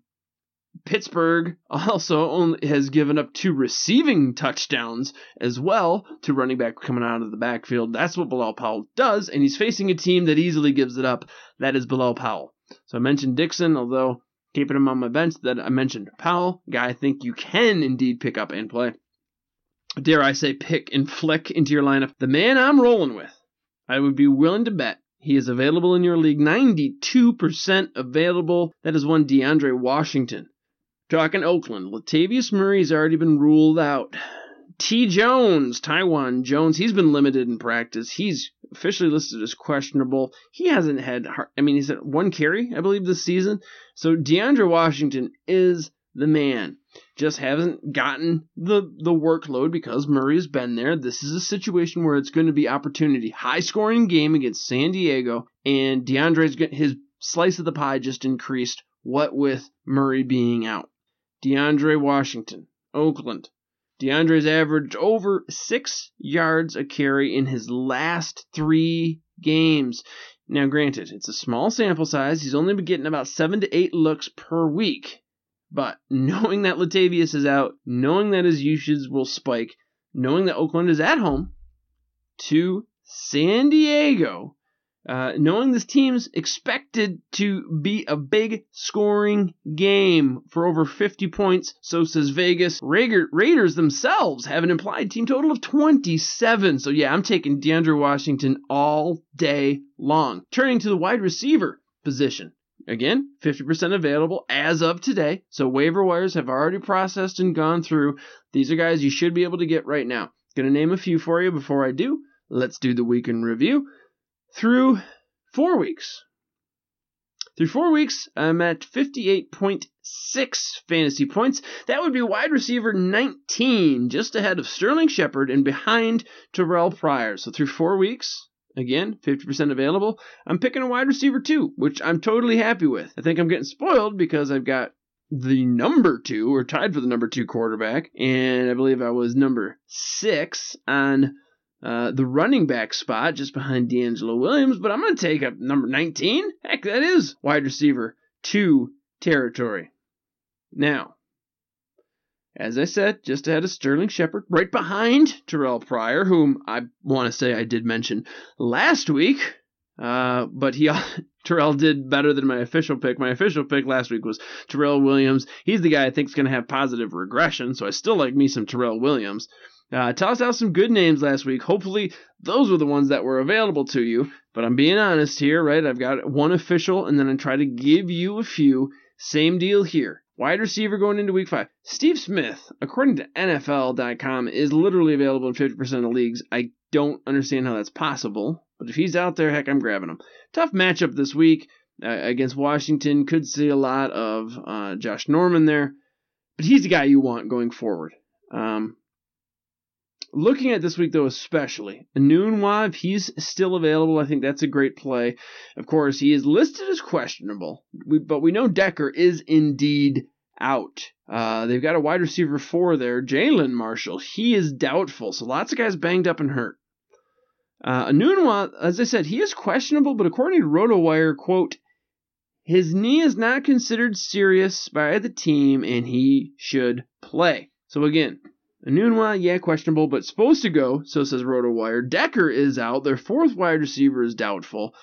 S1: Pittsburgh also only has given up two receiving touchdowns as well to running back coming out of the backfield. That's what Bilal Powell does, and he's facing a team that easily gives it up. That is Bilal Powell. So I mentioned Dixon, although keeping him on my bench, that I mentioned Powell, guy I think you can indeed pick up and play dare I say, pick and flick into your lineup. The man I'm rolling with, I would be willing to bet he is available in your league. 92% available. That is one DeAndre Washington. Talking Oakland, Latavius Murray's already been ruled out. T. Jones, Taiwan Jones, he's been limited in practice. He's officially listed as questionable. He hasn't had, I mean, he's had one carry, I believe, this season. So DeAndre Washington is the man just hasn't gotten the the workload because Murray's been there. This is a situation where it's going to be opportunity. High scoring game against San Diego, and DeAndre's his slice of the pie just increased. What with Murray being out, DeAndre Washington, Oakland. DeAndre's averaged over six yards a carry in his last three games. Now, granted, it's a small sample size. He's only been getting about seven to eight looks per week. But knowing that Latavius is out, knowing that his usage will spike, knowing that Oakland is at home to San Diego, uh, knowing this team's expected to be a big scoring game for over 50 points, so says Vegas. Raider, Raiders themselves have an implied team total of 27. So yeah, I'm taking DeAndre Washington all day long. Turning to the wide receiver position. Again, 50% available as of today. So waiver wires have already processed and gone through. These are guys you should be able to get right now. Going to name a few for you before I do. Let's do the week in review. Through four weeks. Through four weeks, I'm at 58.6 fantasy points. That would be wide receiver 19, just ahead of Sterling Shepard and behind Terrelle Pryor. So through four weeks, Again, 50% available. I'm picking a wide receiver too, which I'm totally happy with. I think I'm getting spoiled because I've got the number two, or tied for the number two quarterback, and I believe I was number six on uh, the running back spot just behind DeAngelo Williams, but I'm going to take up number 19. Heck, that is wide receiver 2 territory. Now, as I said, just ahead of Sterling Shepard, right behind Terrelle Pryor, whom I want to say I did mention last week. Uh, but he Terrell did better than my official pick. My official pick last week was Terrell Williams. He's the guy I think is going to have positive regression, so I still like me some Terrell Williams. Uh, tossed out some good names last week. Hopefully, those were the ones that were available to you. But I'm being honest here, right? I've got one official, and then I try to give you a few. Same deal here. Wide receiver going into week five. Steve Smith, according to NFL.com, is literally available in 50% of leagues. I don't understand how that's possible, but if he's out there, heck, I'm grabbing him. Tough matchup this week uh, against Washington. Could see a lot of uh, Josh Norman there, but he's the guy you want going forward. Um, looking at this week, though, especially, if he's still available, I think that's a great play. Of course, he is listed as questionable, but we know Decker is indeed out. Uh, they've got a wide receiver four there, Jalen Marshall. He is doubtful, so lots of guys banged up and hurt. Uh, Enunwa, as I said, he is questionable, but according to RotoWire, quote, his knee is not considered serious by the team and he should play. So again, Enunwa, yeah, questionable, but supposed to go, so says RotoWire. Decker is out. Their fourth wide receiver is doubtful.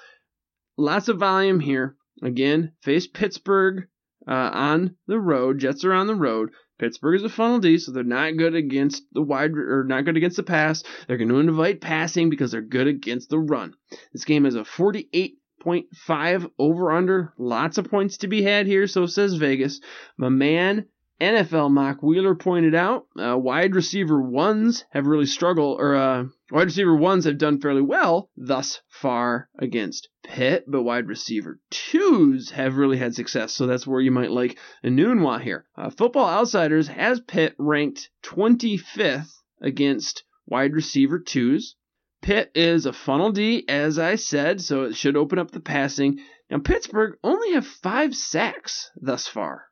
S1: Lots of volume here. Again, face Pittsburgh uh, on the road. Jets are on the road. Pittsburgh is a funnel D, so they're not good against the wide or not good against the pass. They're going to invite passing because they're good against the run. This game has a 48.5 over under. Lots of points to be had here, so says Vegas. My man NFL mock Wheeler pointed out, uh, wide receiver ones have really struggled, or uh, wide receiver ones have done fairly well thus far against Pitt, but wide receiver twos have really had success. So that's where you might like Enunwa here. Uh, Football Outsiders has Pitt ranked 25th against wide receiver twos. Pitt is a funnel D, as I said, so it should open up the passing. Now, Pittsburgh only have five sacks thus far.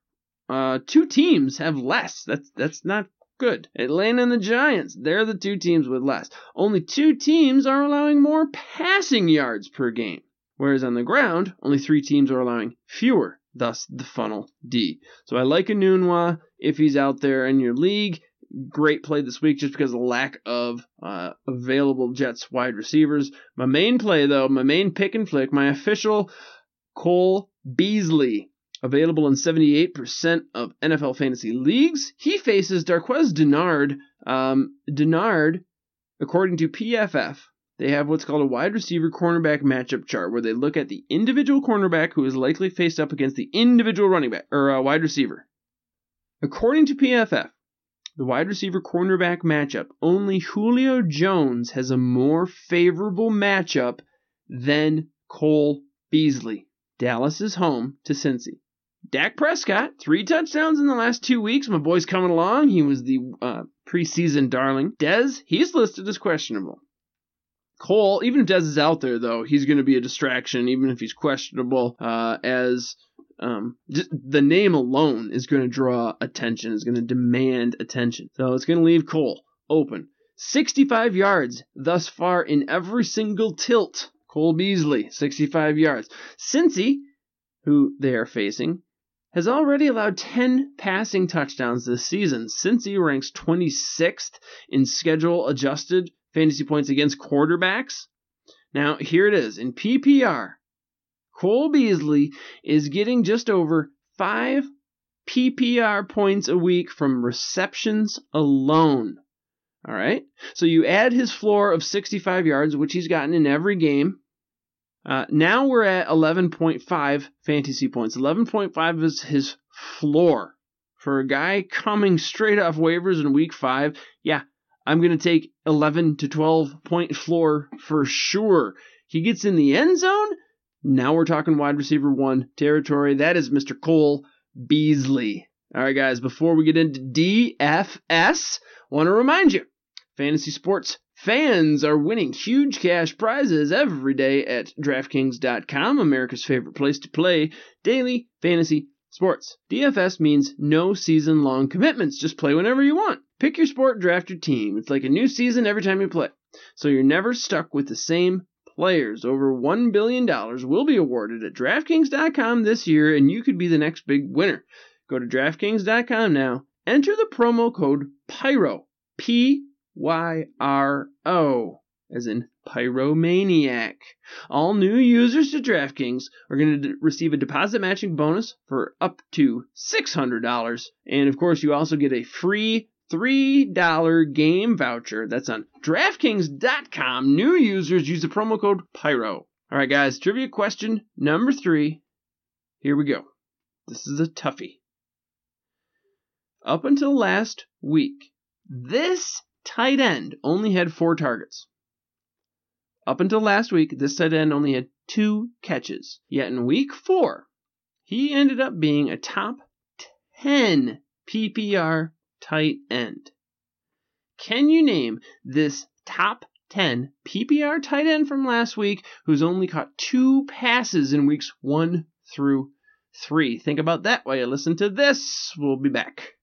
S1: Uh, two teams have less. That's that's not good. Atlanta and the Giants, they're the two teams with less. Only two teams are allowing more passing yards per game. Whereas on the ground, only three teams are allowing fewer, thus the funnel D. So I like Enunwa if he's out there in your league. Great play this week just because of the lack of uh, available Jets wide receivers. My main play, though, my main pick and flick, my official Cole Beasley available in 78% of NFL fantasy leagues. He faces Darqueze Dennard. Um, Dennard, according to PFF, they have what's called a wide receiver cornerback matchup chart where they look at the individual cornerback who is likely faced up against the individual running back or uh, wide receiver. According to PFF, the wide receiver cornerback matchup, only Julio Jones has a more favorable matchup than Cole Beasley. Dallas is home to Cincy. Dak Prescott, three touchdowns in the last two weeks. My boy's coming along. He was the uh, preseason darling. Dez, he's listed as questionable. Cole, even if Dez is out there, though, he's going to be a distraction, even if he's questionable, uh, as um, the name alone is going to draw attention, is going to demand attention. So it's going to leave Cole open. 65 yards thus far in every single tilt. Cole Beasley, 65 yards. Cincy, who they are facing, has already allowed 10 passing touchdowns this season. Cincy ranks 26th in schedule adjusted fantasy points against quarterbacks. Now, here it is. In PPR, Cole Beasley is getting just over 5 PPR points a week from receptions alone. All right? So you add his floor of 65 yards, which he's gotten in every game, uh, now we're at 11.5 fantasy points. 11.5 is his floor. For a guy coming straight off waivers in week five, yeah, I'm going to take 11 to 12 point floor for sure. He gets in the end zone. Now we're talking wide receiver one territory. That is Mr. Cole Beasley. All right, guys, before we get into DFS, want to remind you fantasy sports Fans are winning huge cash prizes every day at DraftKings.com, America's favorite place to play daily fantasy sports. DFS means no season long commitments, just play whenever you want. Pick your sport, draft your team. It's like a new season every time you play. So you're never stuck with the same players over $1 billion will be awarded at DraftKings.com this year, and you could be the next big winner. Go to DraftKings.com now, enter the promo code PYRO, P Y R O, as in Pyromaniac. All new users to DraftKings are going to receive a deposit matching bonus for up to $600. And of course, you also get a free $3 game voucher. That's on DraftKings.com. New users use the promo code PYRO. All right, guys, trivia question number three. Here we go. This is a toughie. Up until last week, this tight end only had four targets. Up until last week, this tight end only had two catches. Yet in week four, he ended up being a top 10 PPR tight end. Can you name this top 10 PPR tight end from last week who's only caught two passes in weeks one through three? Think about that while you listen to this. We'll be back.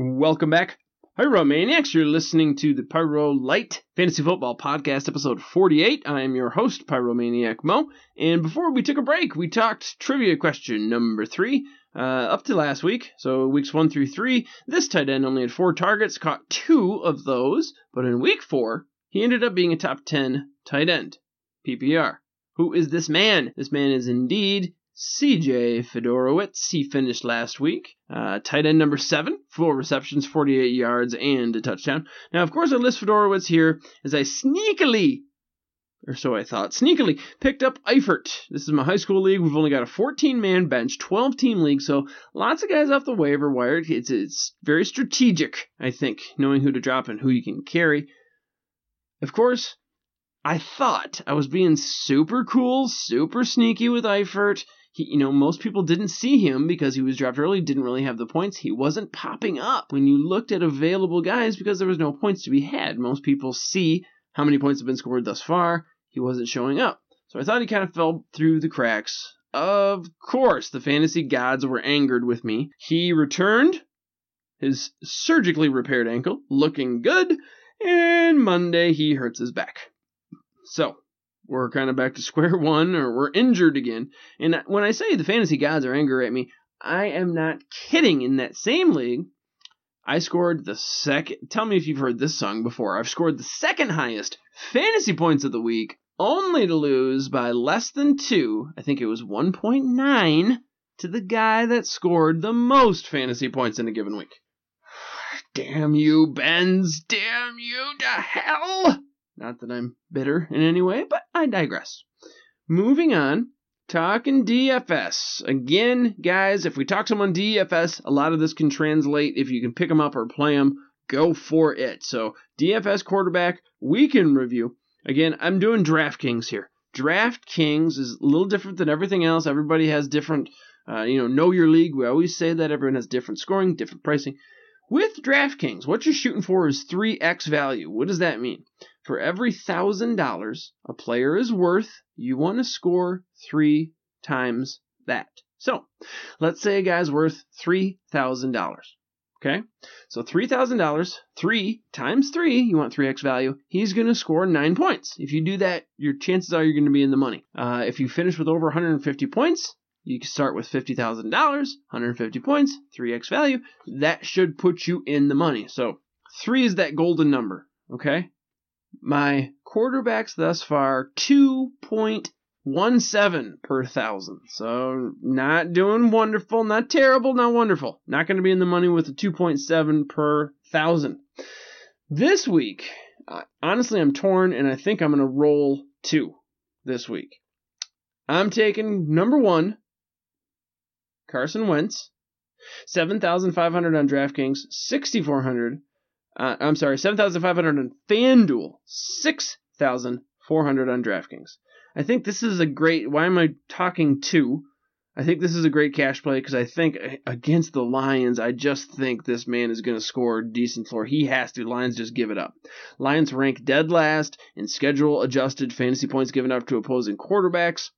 S1: Welcome back, Pyromaniacs. You're listening to the Pyro Light Fantasy Football Podcast, episode 48. I am your host, Pyromaniac Mo. And before we took a break, we talked trivia question number three. Uh, up to last week, so weeks one through three, this tight end only had four targets, caught two of those, but in week four, he ended up being a top 10 tight end. PPR. Who is this man? This man is indeed CJ Fiedorowicz, he finished last week. Uh, tight end number seven, four receptions, 48 yards, and a touchdown. Now, of course, I list Fiedorowicz here as I sneakily, or so I thought, sneakily picked up Eifert. This is my high school league. We've only got a 14 man bench, 12 team league, so lots of guys off the waiver wire. It's, it's very strategic, I think, knowing who to drop and who you can carry. Of course, I thought I was being super cool, super sneaky with Eifert he, you know, most people didn't see him because he was drafted early, didn't really have the points. He wasn't popping up when you looked at available guys because there was no points to be had. Most people see how many points have been scored thus far. He wasn't showing up. So I thought he kind of fell through the cracks. Of course, the fantasy gods were angered with me. He returned his surgically repaired ankle, looking good, and Monday he hurts his back. So, we're kind of back to square one or we're injured again. And when I say the fantasy gods are angry at me, I am not kidding. In that same league, I scored the second. Tell me if you've heard this song before. I've scored the second highest fantasy points of the week, only to lose by less than two. I think it was 1.9 to the guy that scored the most fantasy points in a given week. Damn you, Benz. Damn you to hell. Not that I'm bitter in any way, but I digress. Moving on, talking DFS. Again, guys, if we talk someone DFS, a lot of this can translate. If you can pick them up or play them, go for it. So, DFS quarterback, we can review. Again, I'm doing DraftKings here. DraftKings is a little different than everything else. Everybody has different, uh, you know, know your league. We always say that everyone has different scoring, different pricing. With DraftKings, what you're shooting for is 3x value. What does that mean? For every $1,000 a player is worth, you want to score three times that. So, let's say a guy's worth $3,000. Okay? So $3,000, 3 times 3, you want 3x value, he's going to score 9 points. If you do that, your chances are you're going to be in the money. Uh, if you finish with over 150 points, you can start with $50,000, 150 points, 3x value. That should put you in the money. So 3 is that golden number. Okay? My quarterbacks thus far 2.17 per thousand. So not doing wonderful, not terrible, not wonderful. Not going to be in the money with a 2.7 per thousand. This week, honestly, I'm torn and I think I'm going to roll two this week. I'm taking number one, Carson Wentz, 7,500 on DraftKings, 6,400 uh, I'm sorry, 7,500 on FanDuel, 6,400 on DraftKings. I think this is a great. Why am I talking two? I think this is a great cash play because I think against the Lions, I just think this man is going to score decent floor. He has to. Lions just give it up. Lions rank dead last in schedule adjusted fantasy points given up to opposing quarterbacks.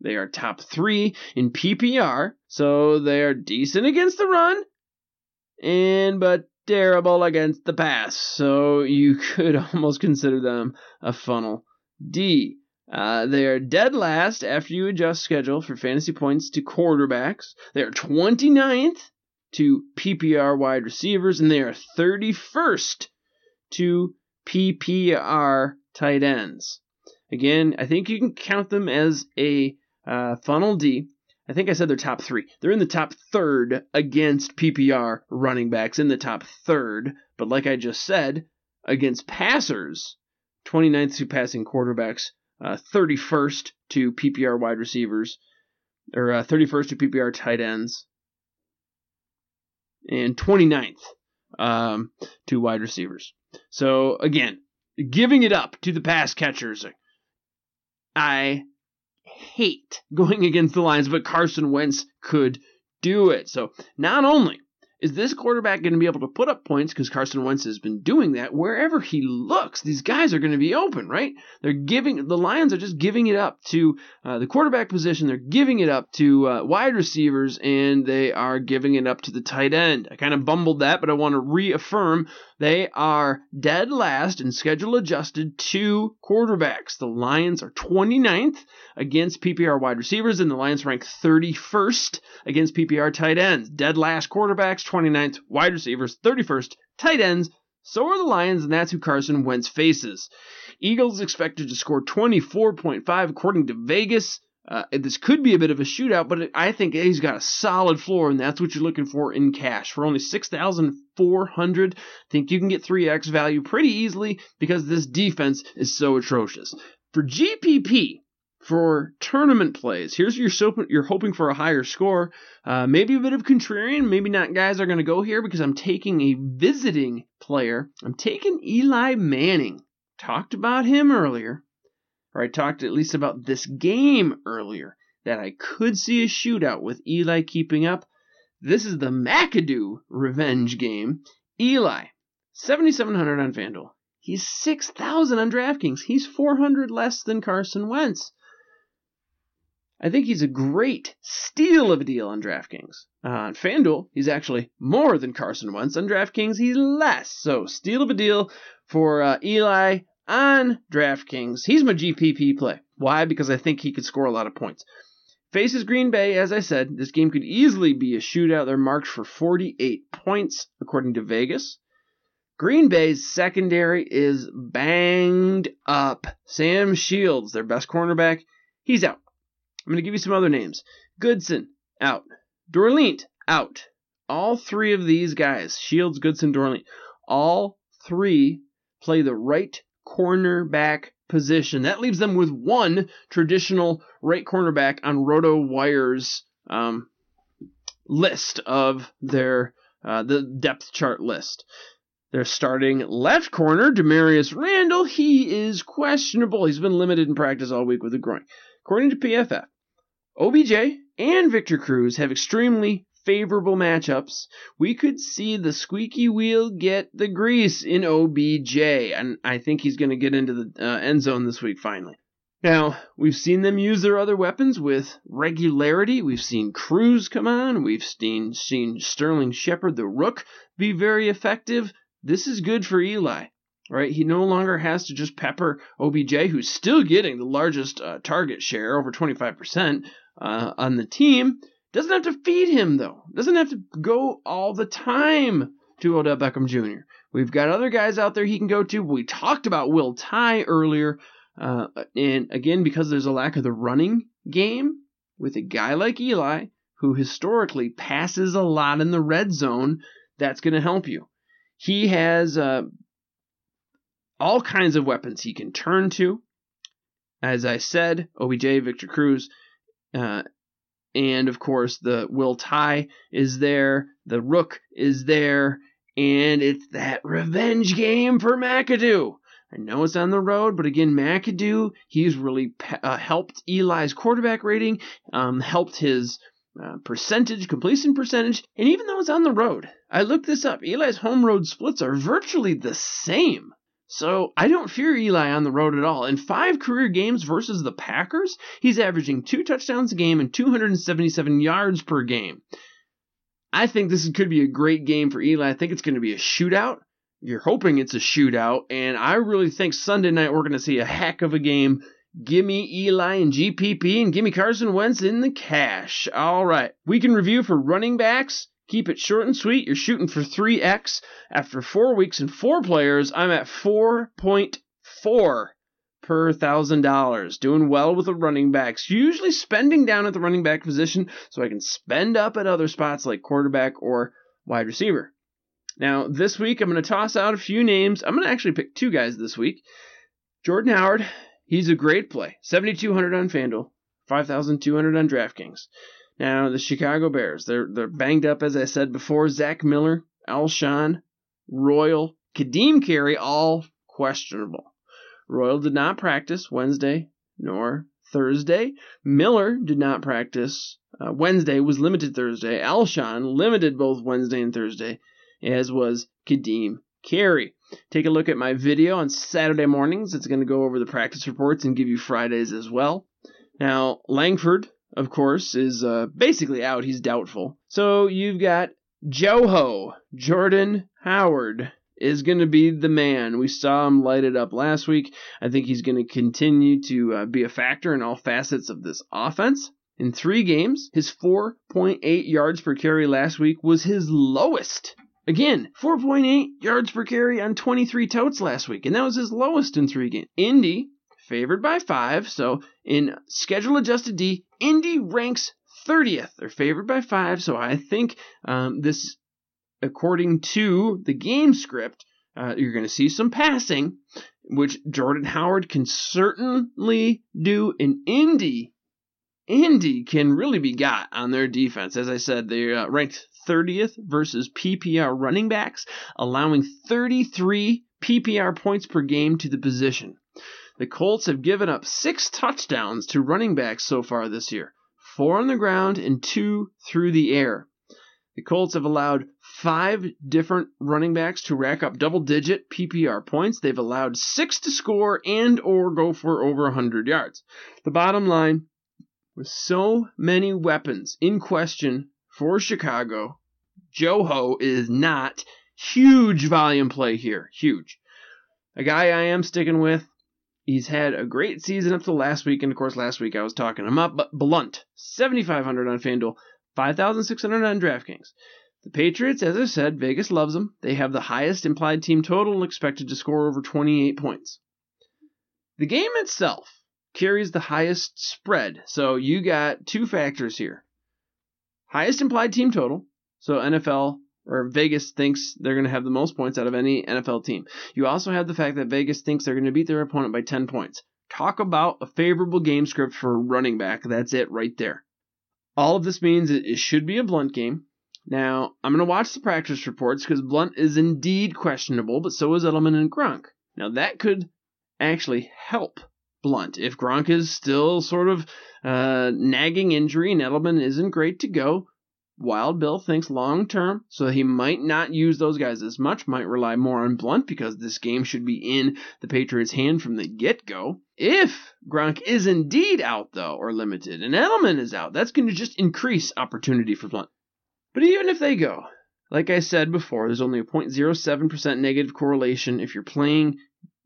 S1: They are top three in PPR, so they are decent against the run, and but terrible against the pass. So you could almost consider them a funnel D. Uh, they are dead last after you adjust schedule for fantasy points to quarterbacks. They are 29th to PPR wide receivers, and they are 31st to PPR tight ends. Again, I think you can count them as a uh, funnel D. I think I said they're top three. They're in the top third against PPR running backs, in the top third. But like I just said, against passers, 29th to passing quarterbacks, uh, 31st to PPR wide receivers, or uh, 31st to PPR tight ends, and 29th um, to wide receivers. So again, giving it up to the pass catchers. I hate going against the Lions, but Carson Wentz could do it. So not only is this quarterback going to be able to put up points because Carson Wentz has been doing that wherever he looks? These guys are going to be open, right? They're giving the Lions are just giving it up to uh, the quarterback position. They're giving it up to uh, wide receivers, and they are giving it up to the tight end. I kind of bumbled that, but I want to reaffirm they are dead last in schedule adjusted to quarterbacks. The Lions are 29th against PPR wide receivers, and the Lions rank 31st against PPR tight ends. Dead last quarterbacks, 29th, wide receivers, 31st, tight ends. So are the Lions, and that's who Carson Wentz faces. Eagles expected to score 24.5 according to Vegas. Uh, this could be a bit of a shootout, but I think he's got a solid floor, and that's what you're looking for in cash. For only 6400 I think you can get 3x value pretty easily because this defense is so atrocious. For GPP, for tournament plays, here's your you're hoping for a higher score, uh, maybe a bit of contrarian, maybe not. Guys are going to go here because I'm taking a visiting player. I'm taking Eli Manning. Talked about him earlier or I talked at least about this game earlier, that I could see a shootout with Eli keeping up. This is the McAdoo revenge game. Eli, 7,700 on FanDuel. He's 6,000 on DraftKings. He's 400 less than Carson Wentz. I think he's a great steal of a deal on DraftKings. Uh, on FanDuel, he's actually more than Carson Wentz. On DraftKings, he's less. So, steal of a deal for uh, Eli on DraftKings. He's my GPP play. Why? Because I think he could score a lot of points. Faces Green Bay, as I said, this game could easily be a shootout. They're marked for 48 points, according to Vegas. Green Bay's secondary is banged up. Sam Shields, their best cornerback, he's out. I'm going to give you some other names. Goodson, out. Dorlint, out. All three of these guys, Shields, Goodson, Dorlint, all three play the right cornerback position. That leaves them with one traditional right cornerback on RotoWire's um, list of their uh, the depth chart list. They're starting left corner, Damarious Randall. He is questionable. He's been limited in practice all week with a groin. According to PFF, OBJ and Victor Cruz have extremely favorable matchups, we could see the squeaky wheel get the grease in OBJ. And I think he's going to get into the uh, end zone this week finally. Now, we've seen them use their other weapons with regularity. We've seen Cruz come on. We've seen, seen Sterling Shepard, the rook, be very effective. This is good for Eli, right? He no longer has to just pepper OBJ, who's still getting the largest uh, target share, over 25% uh, on the team. Doesn't have to feed him though. Doesn't have to go all the time to Odell Beckham Jr. We've got other guys out there he can go to. We talked about Will Tye earlier, uh, and again because there's a lack of the running game with a guy like Eli who historically passes a lot in the red zone. That's going to help you. He has uh, all kinds of weapons he can turn to. As I said, OBJ, Victor Cruz, uh, and of course the Will Tye is there, the Rook is there, and it's that revenge game for McAdoo. I know it's on the road, but again, McAdoo, he's really uh, helped Eli's quarterback rating, um, helped his uh, percentage, completion percentage, and even though it's on the road, I looked this up. Eli's home road splits are virtually the same. So I don't fear Eli on the road at all. In five career games versus the Packers, he's averaging two touchdowns a game and 277 yards per game. I think this could be a great game for Eli. I think it's going to be a shootout. You're hoping it's a shootout, and I really think Sunday night we're going to see a heck of a game. Give me Eli and GPP and give me Carson Wentz in the cash. All right. We can review for running backs. Keep it short and sweet. You're shooting for 3x. After four weeks and four players, I'm at 4.4 per thousand dollars. Doing well with the running backs. Usually spending down at the running back position so I can spend up at other spots like quarterback or wide receiver. Now, this week I'm going to toss out a few names. I'm going to actually pick two guys this week. Jordan Howard, he's a great play. 7,200 on FanDuel, 5,200 on DraftKings. Now the Chicago Bears, they're they're banged up as I said before. Zach Miller, Alshon, Royal, Ka'Deem Carey, all questionable. Royal did not practice Wednesday nor Thursday. Miller did not practice uh, Wednesday, was limited Thursday. Alshon limited both Wednesday and Thursday, as was Ka'Deem Carey. Take a look at my video on Saturday mornings. It's going to go over the practice reports and give you Fridays as well. Now, Langford of course, is uh, basically out. He's doubtful. So you've got Joho, Jordan Howard is going to be the man. We saw him light it up last week. I think he's going to continue to uh, be a factor in all facets of this offense. In three games, his 4.8 yards per carry last week was his lowest. Again, 4.8 yards per carry on 23 totes last week, and that was his lowest in three games. Indy favored by five. So in schedule adjusted D, Indy ranks 30th. They're favored by five. So I think um, this, according to the game script, uh, you're going to see some passing, which Jordan Howard can certainly do. In Indy, Indy can really be got on their defense. As I said, they uh, ranked 30th versus PPR running backs, allowing 33 PPR points per game to the position. The Colts have given up six touchdowns to running backs so far this year four on the ground and two through the air. The Colts have allowed five different running backs to rack up double digit PPR points. They've allowed six to score and or go for over 100 yards. The bottom line, with so many weapons in question for Chicago, Joho is not huge volume play here. Huge. A guy I am sticking with He's had a great season up to last week, and of course, last week I was talking him up. But Blount, 7,500 on FanDuel, 5,600 on DraftKings. The Patriots, as I said, Vegas loves them. They have the highest implied team total and expected to score over 28 points. The game itself carries the highest spread, so you got two factors here. Highest implied team total, so NFL or Vegas thinks they're going to have the most points out of any NFL team. You also have the fact that Vegas thinks they're going to beat their opponent by 10 points. Talk about a favorable game script for running back. That's it right there. All of this means it should be a Blount game. Now, I'm going to watch the practice reports because Blount is indeed questionable, but so is Edelman and Gronk. Now, that could actually help Blount. If Gronk is still sort of uh, nagging injury and Edelman isn't great to go, Wild Bill thinks long term, so he might not use those guys as much, might rely more on Blount because this game should be in the Patriots' hand from the get go. If Gronk is indeed out, though, or limited, and Edelman is out, that's going to just increase opportunity for Blount. But even if they go, like I said before, there's only a 0.07% negative correlation if you're playing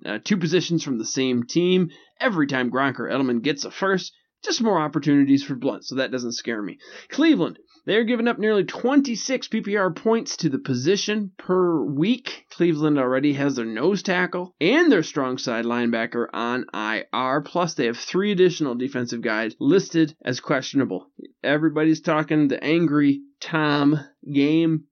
S1: uh, two positions from the same team. Every time Gronk or Edelman gets a first, just more opportunities for Blount, so that doesn't scare me. Cleveland, they're giving up nearly 26 PPR points to the position per week. Cleveland already has their nose tackle and their strong side linebacker on IR. Plus, they have three additional defensive guys listed as questionable. Everybody's talking the angry Tom game.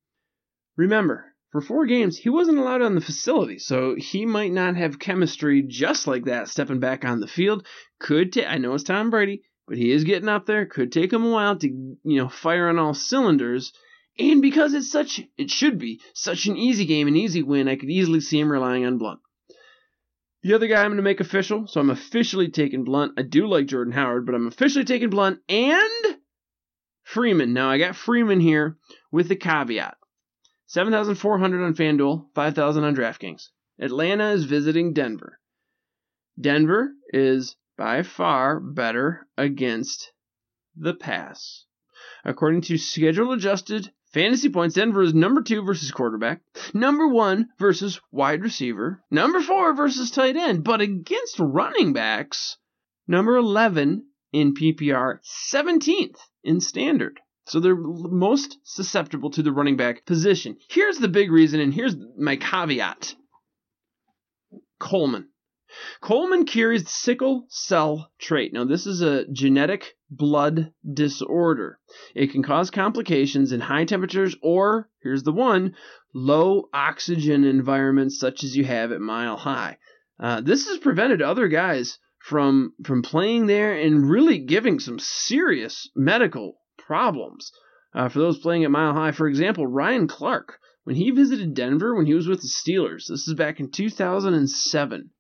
S1: Remember, for four games, he wasn't allowed on the facility, so he might not have chemistry just like that stepping back on the field. Could take, I know it's Tom Brady, but he is getting up there. Could take him a while to, you know, fire on all cylinders. And because it's such, it should be such an easy game, an easy win, I could easily see him relying on Blount. The other guy I'm going to make official, so I'm officially taking Blount. I do like Jordan Howard, but I'm officially taking Blount and Freeman. Now I got Freeman here with the caveat. 7,400 on FanDuel, 5,000 on DraftKings. Atlanta is visiting Denver. Denver is by far better against the pass. According to schedule adjusted fantasy points, Denver is number two versus quarterback, number one versus wide receiver, number four versus tight end, but against running backs, number 11 in PPR, 17th in standard. So they're most susceptible to the running back position. Here's the big reason, and here's my caveat Coleman. Coleman carries the sickle cell trait. Now, this is a genetic blood disorder. It can cause complications in high temperatures or, here's the one, low oxygen environments such as you have at Mile High. Uh, this has prevented other guys from from playing there and really giving some serious medical problems. Uh, for those playing at Mile High, for example, Ryan Clark, when he visited Denver when he was with the Steelers, this is back in 2007,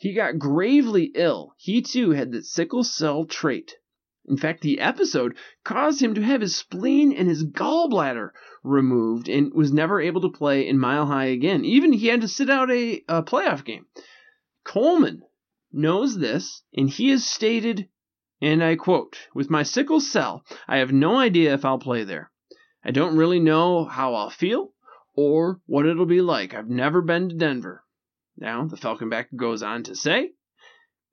S1: he got gravely ill. He too had the sickle cell trait. In fact, the episode caused him to have his spleen and his gallbladder removed and was never able to play in Mile High again. Even he had to sit out a, a playoff game. Coleman knows this, and he has stated, and I quote, With my sickle cell, I have no idea if I'll play there. I don't really know how I'll feel or what it'll be like. I've never been to Denver. Now, the Falconback goes on to say,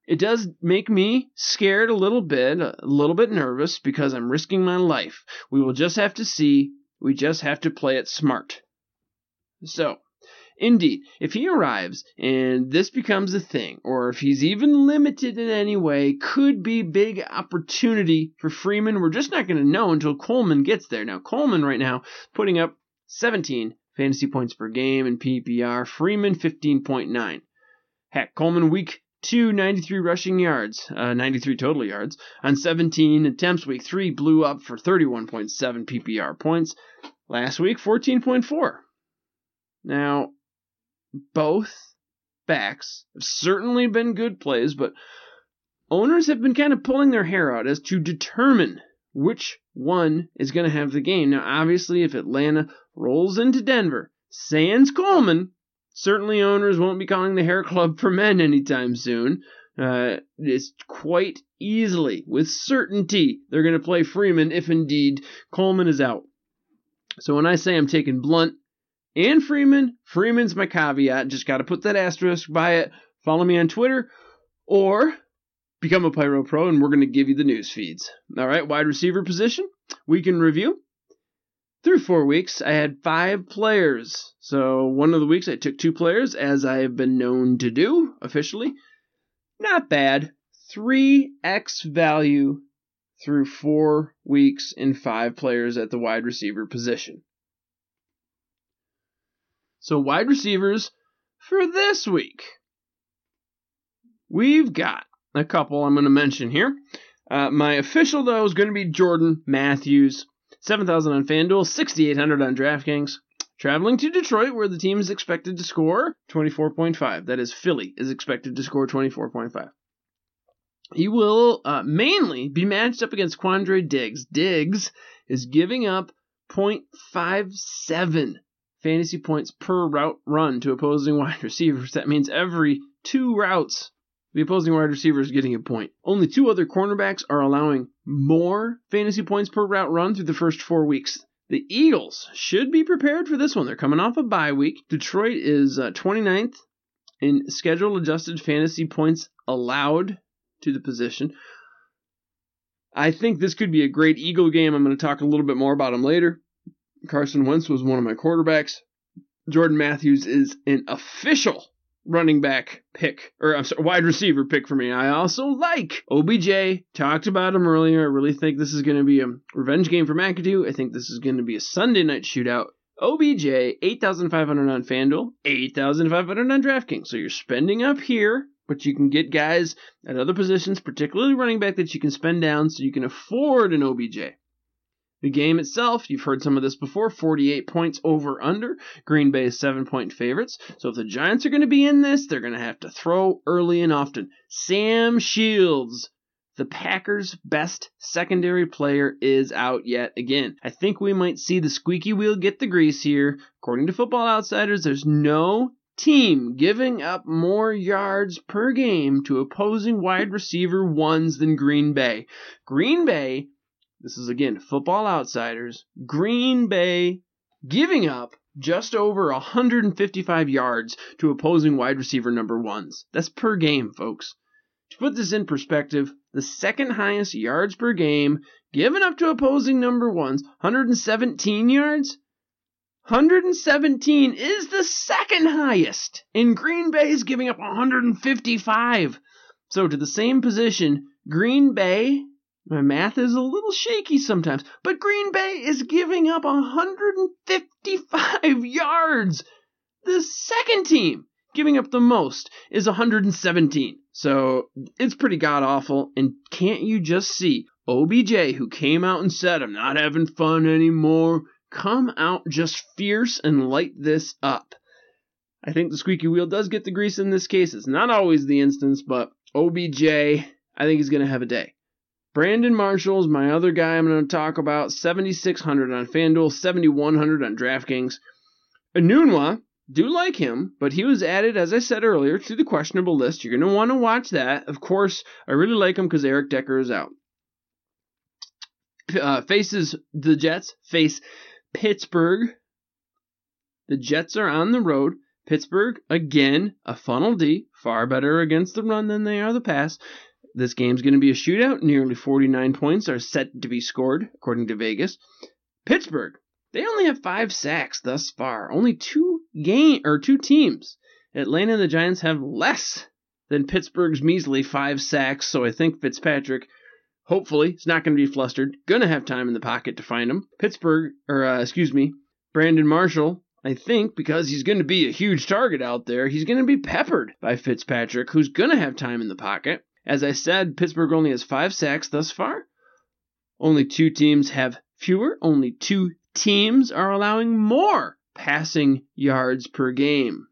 S1: it does make me scared a little bit, a little bit nervous because I'm risking my life. We will just have to see. We just have to play it smart. So, Indeed, if he arrives and this becomes a thing, or if he's even limited in any way, could be big opportunity for Freeman. We're just not going to know until Coleman gets there. Now, Coleman right now putting up 17 fantasy points per game in PPR. Freeman 15.9. Heck, Coleman week two, 93 rushing yards, uh, 93 total yards on 17 attempts. Week three blew up for 31.7 PPR points. Last week, 14.4. Now, both backs have certainly been good plays, but owners have been kind of pulling their hair out as to determine which one is going to have the game. Now, obviously, if Atlanta rolls into Denver, sans Coleman, certainly owners won't be calling the Hair Club for men anytime soon. Uh, it's quite easily, with certainty, they're going to play Freeman if indeed Coleman is out. So when I say I'm taking Blount and Freeman. Freeman's my caveat. Just got to put that asterisk by it. Follow me on Twitter or become a Pyro Pro, and we're going to give you the news feeds. All right, wide receiver position, we can review. Through four weeks, I had five players. So one of the weeks I took two players, as I have been known to do officially. Not bad. 3x value through four weeks in five players at the wide receiver position. So, wide receivers for this week. We've got a couple I'm going to mention here. Uh, my official, though, is going to be Jordan Matthews. 7,000 on FanDuel, 6,800 on DraftKings. Traveling to Detroit, where the team is expected to score 24.5. That is, Philly is expected to score 24.5. He will uh, mainly be matched up against Quandre Diggs. Diggs is giving up 0.57 fantasy points per route run to opposing wide receivers. That means every two routes, the opposing wide receiver is getting a point. Only two other cornerbacks are allowing more fantasy points per route run through the first four weeks. The Eagles should be prepared for this one. They're coming off a bye week. Detroit is uh, 29th in schedule adjusted fantasy points allowed to the position. I think this could be a great Eagle game. I'm going to talk a little bit more about them later. Carson Wentz was one of my quarterbacks. Jordan Matthews is an official running back pick, or I'm sorry, wide receiver pick for me. I also like OBJ. Talked about him earlier. I really think this is going to be a revenge game for McAdoo. I think this is going to be a Sunday night shootout. OBJ, 8,500 on FanDuel, 8,500 on DraftKings. So you're spending up here, but you can get guys at other positions, particularly running back, that you can spend down so you can afford an OBJ. The game itself, you've heard some of this before 48 points over under. Green Bay is seven point favorites. So if the Giants are going to be in this, they're going to have to throw early and often. Sam Shields, the Packers' best secondary player is out yet again. I think we might see the squeaky wheel get the grease here. According to Football Outsiders, there's no team giving up more yards per game to opposing wide receiver ones than Green Bay. Green Bay, this is again Football Outsiders, Green Bay giving up just over 155 yards to opposing wide receiver number ones. That's per game, folks. To put this in perspective, the second highest yards per game given up to opposing number ones, 117 yards. 117 is the second highest, and Green Bay is giving up 155. So to the same position, Green Bay my math is a little shaky sometimes, but Green Bay is giving up 155 yards. The second team giving up the most is 117. So it's pretty god awful. And can't you just see OBJ, who came out and said, I'm not having fun anymore, come out just fierce and light this up? I think the squeaky wheel does get the grease in this case. It's not always the instance, but OBJ, I think he's going to have a day. Brandon Marshall is my other guy I'm going to talk about. 7,600 on FanDuel, 7,100 on DraftKings. Enunwa, do like him, but he was added, as I said earlier, to the questionable list. You're going to want to watch that. Of course, I really like him because Eric Decker is out. Uh, faces the Jets, face Pittsburgh. The Jets are on the road. Pittsburgh, again, a funnel D, far better against the run than they are the pass. This game's going to be a shootout. Nearly 49 points are set to be scored, according to Vegas. Pittsburgh, they only have five sacks thus far. Only two game or two teams. Atlanta and the Giants have less than Pittsburgh's measly five sacks. So I think Fitzpatrick, hopefully, is not going to be flustered. Going to have time in the pocket to find him. Pittsburgh, or uh, excuse me, Brandon Marshall. I think because he's going to be a huge target out there, he's going to be peppered by Fitzpatrick, who's going to have time in the pocket. As I said, Pittsburgh only has five sacks thus far. Only two teams have fewer. Only two teams are allowing more passing yards per game.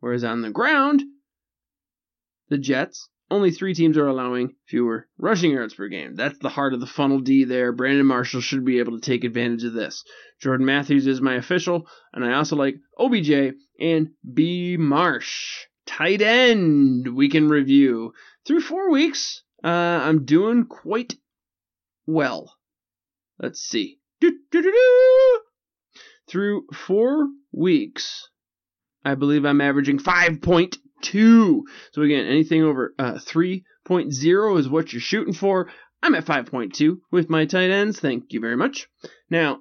S1: Whereas on the ground, the Jets, only three teams are allowing fewer rushing yards per game. That's the heart of the funnel D there. Brandon Marshall should be able to take advantage of this. Jordan Matthews is my official, and I also like OBJ and B. Marsh tight end we can review. Through four weeks, uh, I'm doing quite well. Let's see. Through four weeks, I believe I'm averaging 5.2. So again, anything over uh, 3.0 is what you're shooting for. I'm at 5.2 with my tight ends. Thank you very much. Now,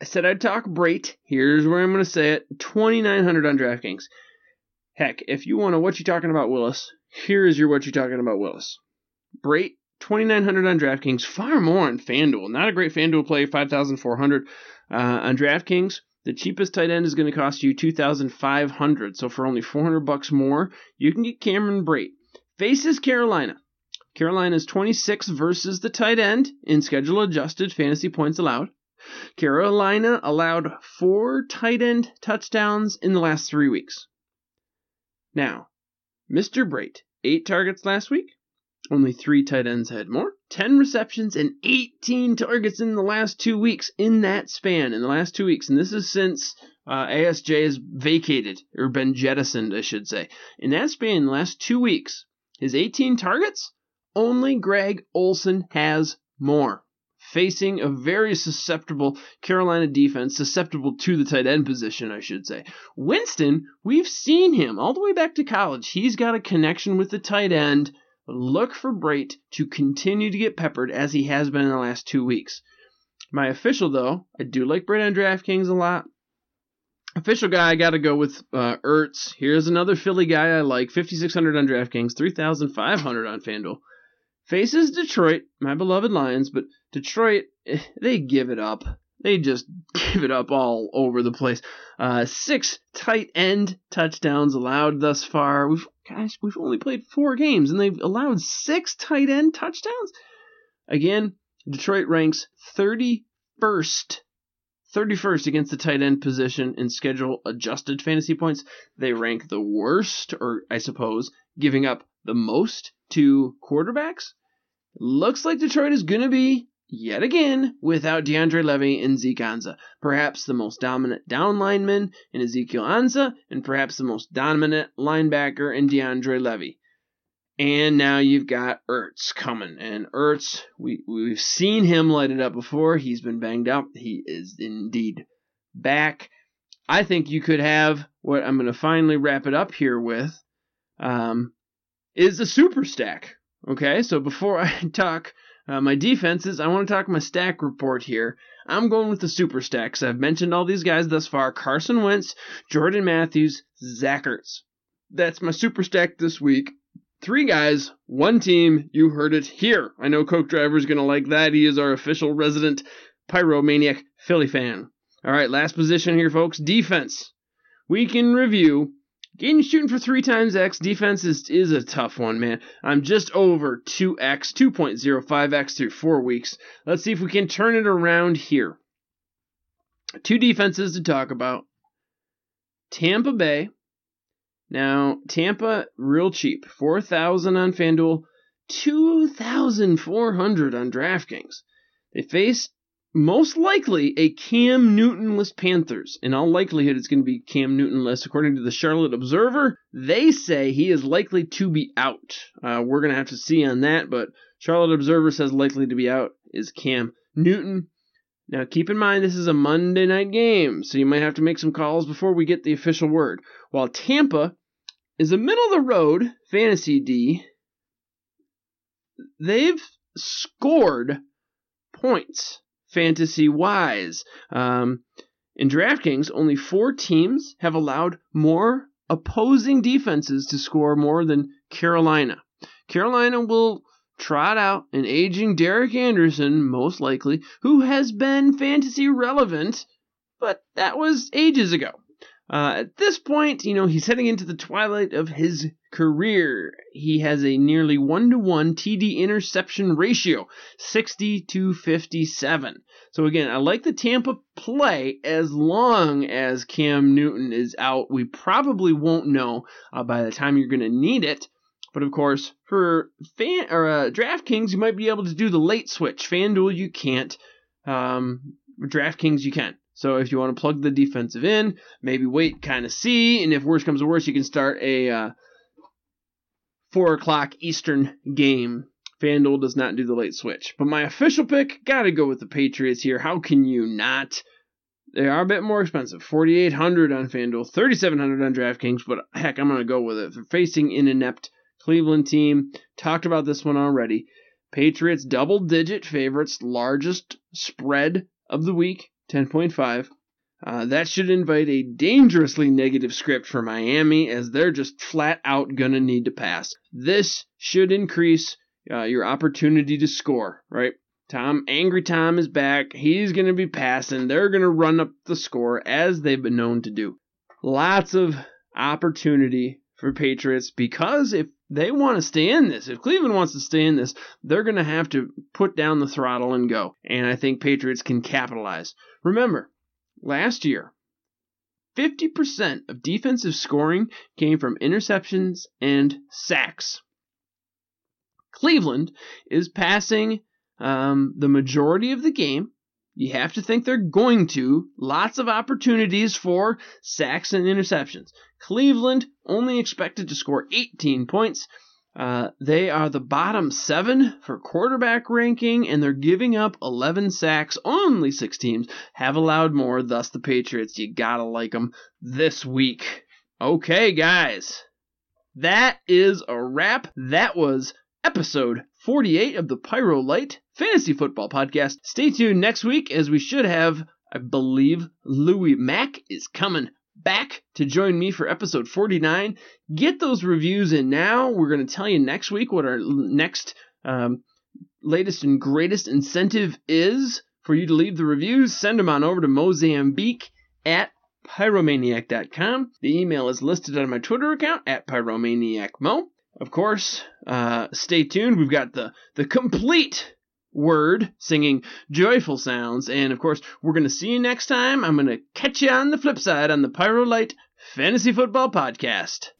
S1: I said I'd talk Brate. Here's where I'm going to say it 2,900 on DraftKings. Heck, if you want to what you talking about Willis, here is your what you talking about Willis. Brate 2900 on DraftKings, far more on FanDuel. Not a great FanDuel play, 5400 uh, on DraftKings. The cheapest tight end is going to cost you 2500 So for only 400 bucks more, you can get Cameron Brate. Faces Carolina. Carolina is 26 versus the tight end in schedule adjusted fantasy points allowed. Carolina allowed four tight end touchdowns in the last three weeks. Now, Mr. Brate, eight targets last week. Only three tight ends had more. 10 receptions and 18 targets in the last two weeks in that span, in the last two weeks. And this is since uh, ASJ has vacated, or been jettisoned, I should say. In that span, in the last two weeks, his 18 targets, only Greg Olsen has more facing a very susceptible Carolina defense, susceptible to the tight end position, I should say. Winston, we've seen him all the way back to college. He's got a connection with the tight end. Look for Brate to continue to get peppered as he has been in the last two weeks. My official, though, I do like Brate on DraftKings a lot. Official guy, I got to go with uh, Ertz. Here's another Philly guy I like. 5,600 on DraftKings, 3,500 on FanDuel. Faces Detroit, my beloved Lions, but Detroit, eh, they give it up. They just give it up all over the place. Uh, six tight end touchdowns allowed thus far. We've gosh, we've only played four games and they've allowed six tight end touchdowns. Again, Detroit ranks 31st 31st against the tight end position in schedule adjusted fantasy points. They rank the worst, or I suppose, giving up the most to quarterbacks, looks like Detroit is going to be yet again without DeAndre Levy and Zeke Ansah. Perhaps the most dominant down lineman in Ezekiel Ansah, and perhaps the most dominant linebacker in DeAndre Levy. And now you've got Ertz coming. And Ertz, we, we've seen him light it up before. He's been banged up. He is indeed back. I think you could have what I'm going to finally wrap it up here with um, is a super stack. Okay, so before I talk uh, my defenses, I want to talk my stack report here. I'm going with the super stacks. I've mentioned all these guys thus far Carson Wentz, Jordan Matthews, Zach Ertz. That's my super stack this week. Three guys, one team. You heard it here. I know Coke Driver's going to like that. He is our official resident Pyromaniac Philly fan. All right, last position here, folks. Defense. We can review. Getting shooting for three times X defense is, is a tough one, man. I'm just over 2X, 2.05X through four weeks. Let's see if we can turn it around here. Two defenses to talk about. Tampa Bay now, Tampa, real cheap. 4000 on FanDuel, 2400 on DraftKings. They face most likely a Cam Newtonless Panthers. In all likelihood, it's going to be Cam Newtonless. According to the Charlotte Observer, they say he is likely to be out. Uh, we're going to have to see on that, but Charlotte Observer says likely to be out is Cam Newton. Now, keep in mind, this is a Monday night game, so you might have to make some calls before we get the official word. While Tampa is a middle of the road fantasy D. They've scored points fantasy wise. Um, in DraftKings, only four teams have allowed more opposing defenses to score more than Carolina. Carolina will trot out an aging Derek Anderson, most likely, who has been fantasy relevant, but that was ages ago. Uh, at this point, you know, he's heading into the twilight of his career. He has a nearly one to one TD interception ratio, 60 to 57. So again, I like the Tampa play as long as Cam Newton is out. We probably won't know uh, by the time you're going to need it. But of course, for fan or uh, DraftKings, you might be able to do the late switch. FanDuel, you can't. Um, DraftKings, you can. So if you want to plug the defensive in, maybe wait, kind of see, and if worse comes to worse, you can start a uh, four o'clock Eastern game. FanDuel does not do the late switch, but my official pick got to go with the Patriots here. How can you not? They are a bit more expensive, forty eight hundred on FanDuel, thirty seven hundred on DraftKings, but heck, I'm gonna go with it. They're facing an inept Cleveland team. Talked about this one already. Patriots double digit favorites, largest spread of the week. 10.5. Uh, that should invite a dangerously negative script for Miami, as they're just flat out gonna need to pass. This should increase uh, your opportunity to score, right? Tom, Angry Tom is back. He's gonna be passing. They're gonna run up the score as they've been known to do. Lots of opportunity for Patriots because if they want to stay in this, if Cleveland wants to stay in this, they're going to have to put down the throttle and go. And I think Patriots can capitalize. Remember, last year, 50% of defensive scoring came from interceptions and sacks. Cleveland is passing um, the majority of the game. You have to think they're going to. Lots of opportunities for sacks and interceptions. Cleveland only expected to score 18 points. Uh, they are the bottom seven for quarterback ranking, and they're giving up 11 sacks. Only six teams have allowed more, thus, the Patriots. You gotta like them this week. Okay, guys. That is a wrap. That was episode 48 of the Pyro Light Fantasy Football Podcast. Stay tuned next week as we should have, I believe, Louis Mack is coming back to join me for episode 49. Get those reviews in now. We're going to tell you next week what our next um, latest and greatest incentive is for you to leave the reviews. Send them on over to Mozambique at pyromaniac.com. The email is listed on my Twitter account at pyromaniacmo. Of course, uh, stay tuned. We've got the the complete word singing joyful sounds. And of course, we're going to see you next time. I'm going to catch you on the flip side on the Pyro Light Fantasy Football Podcast.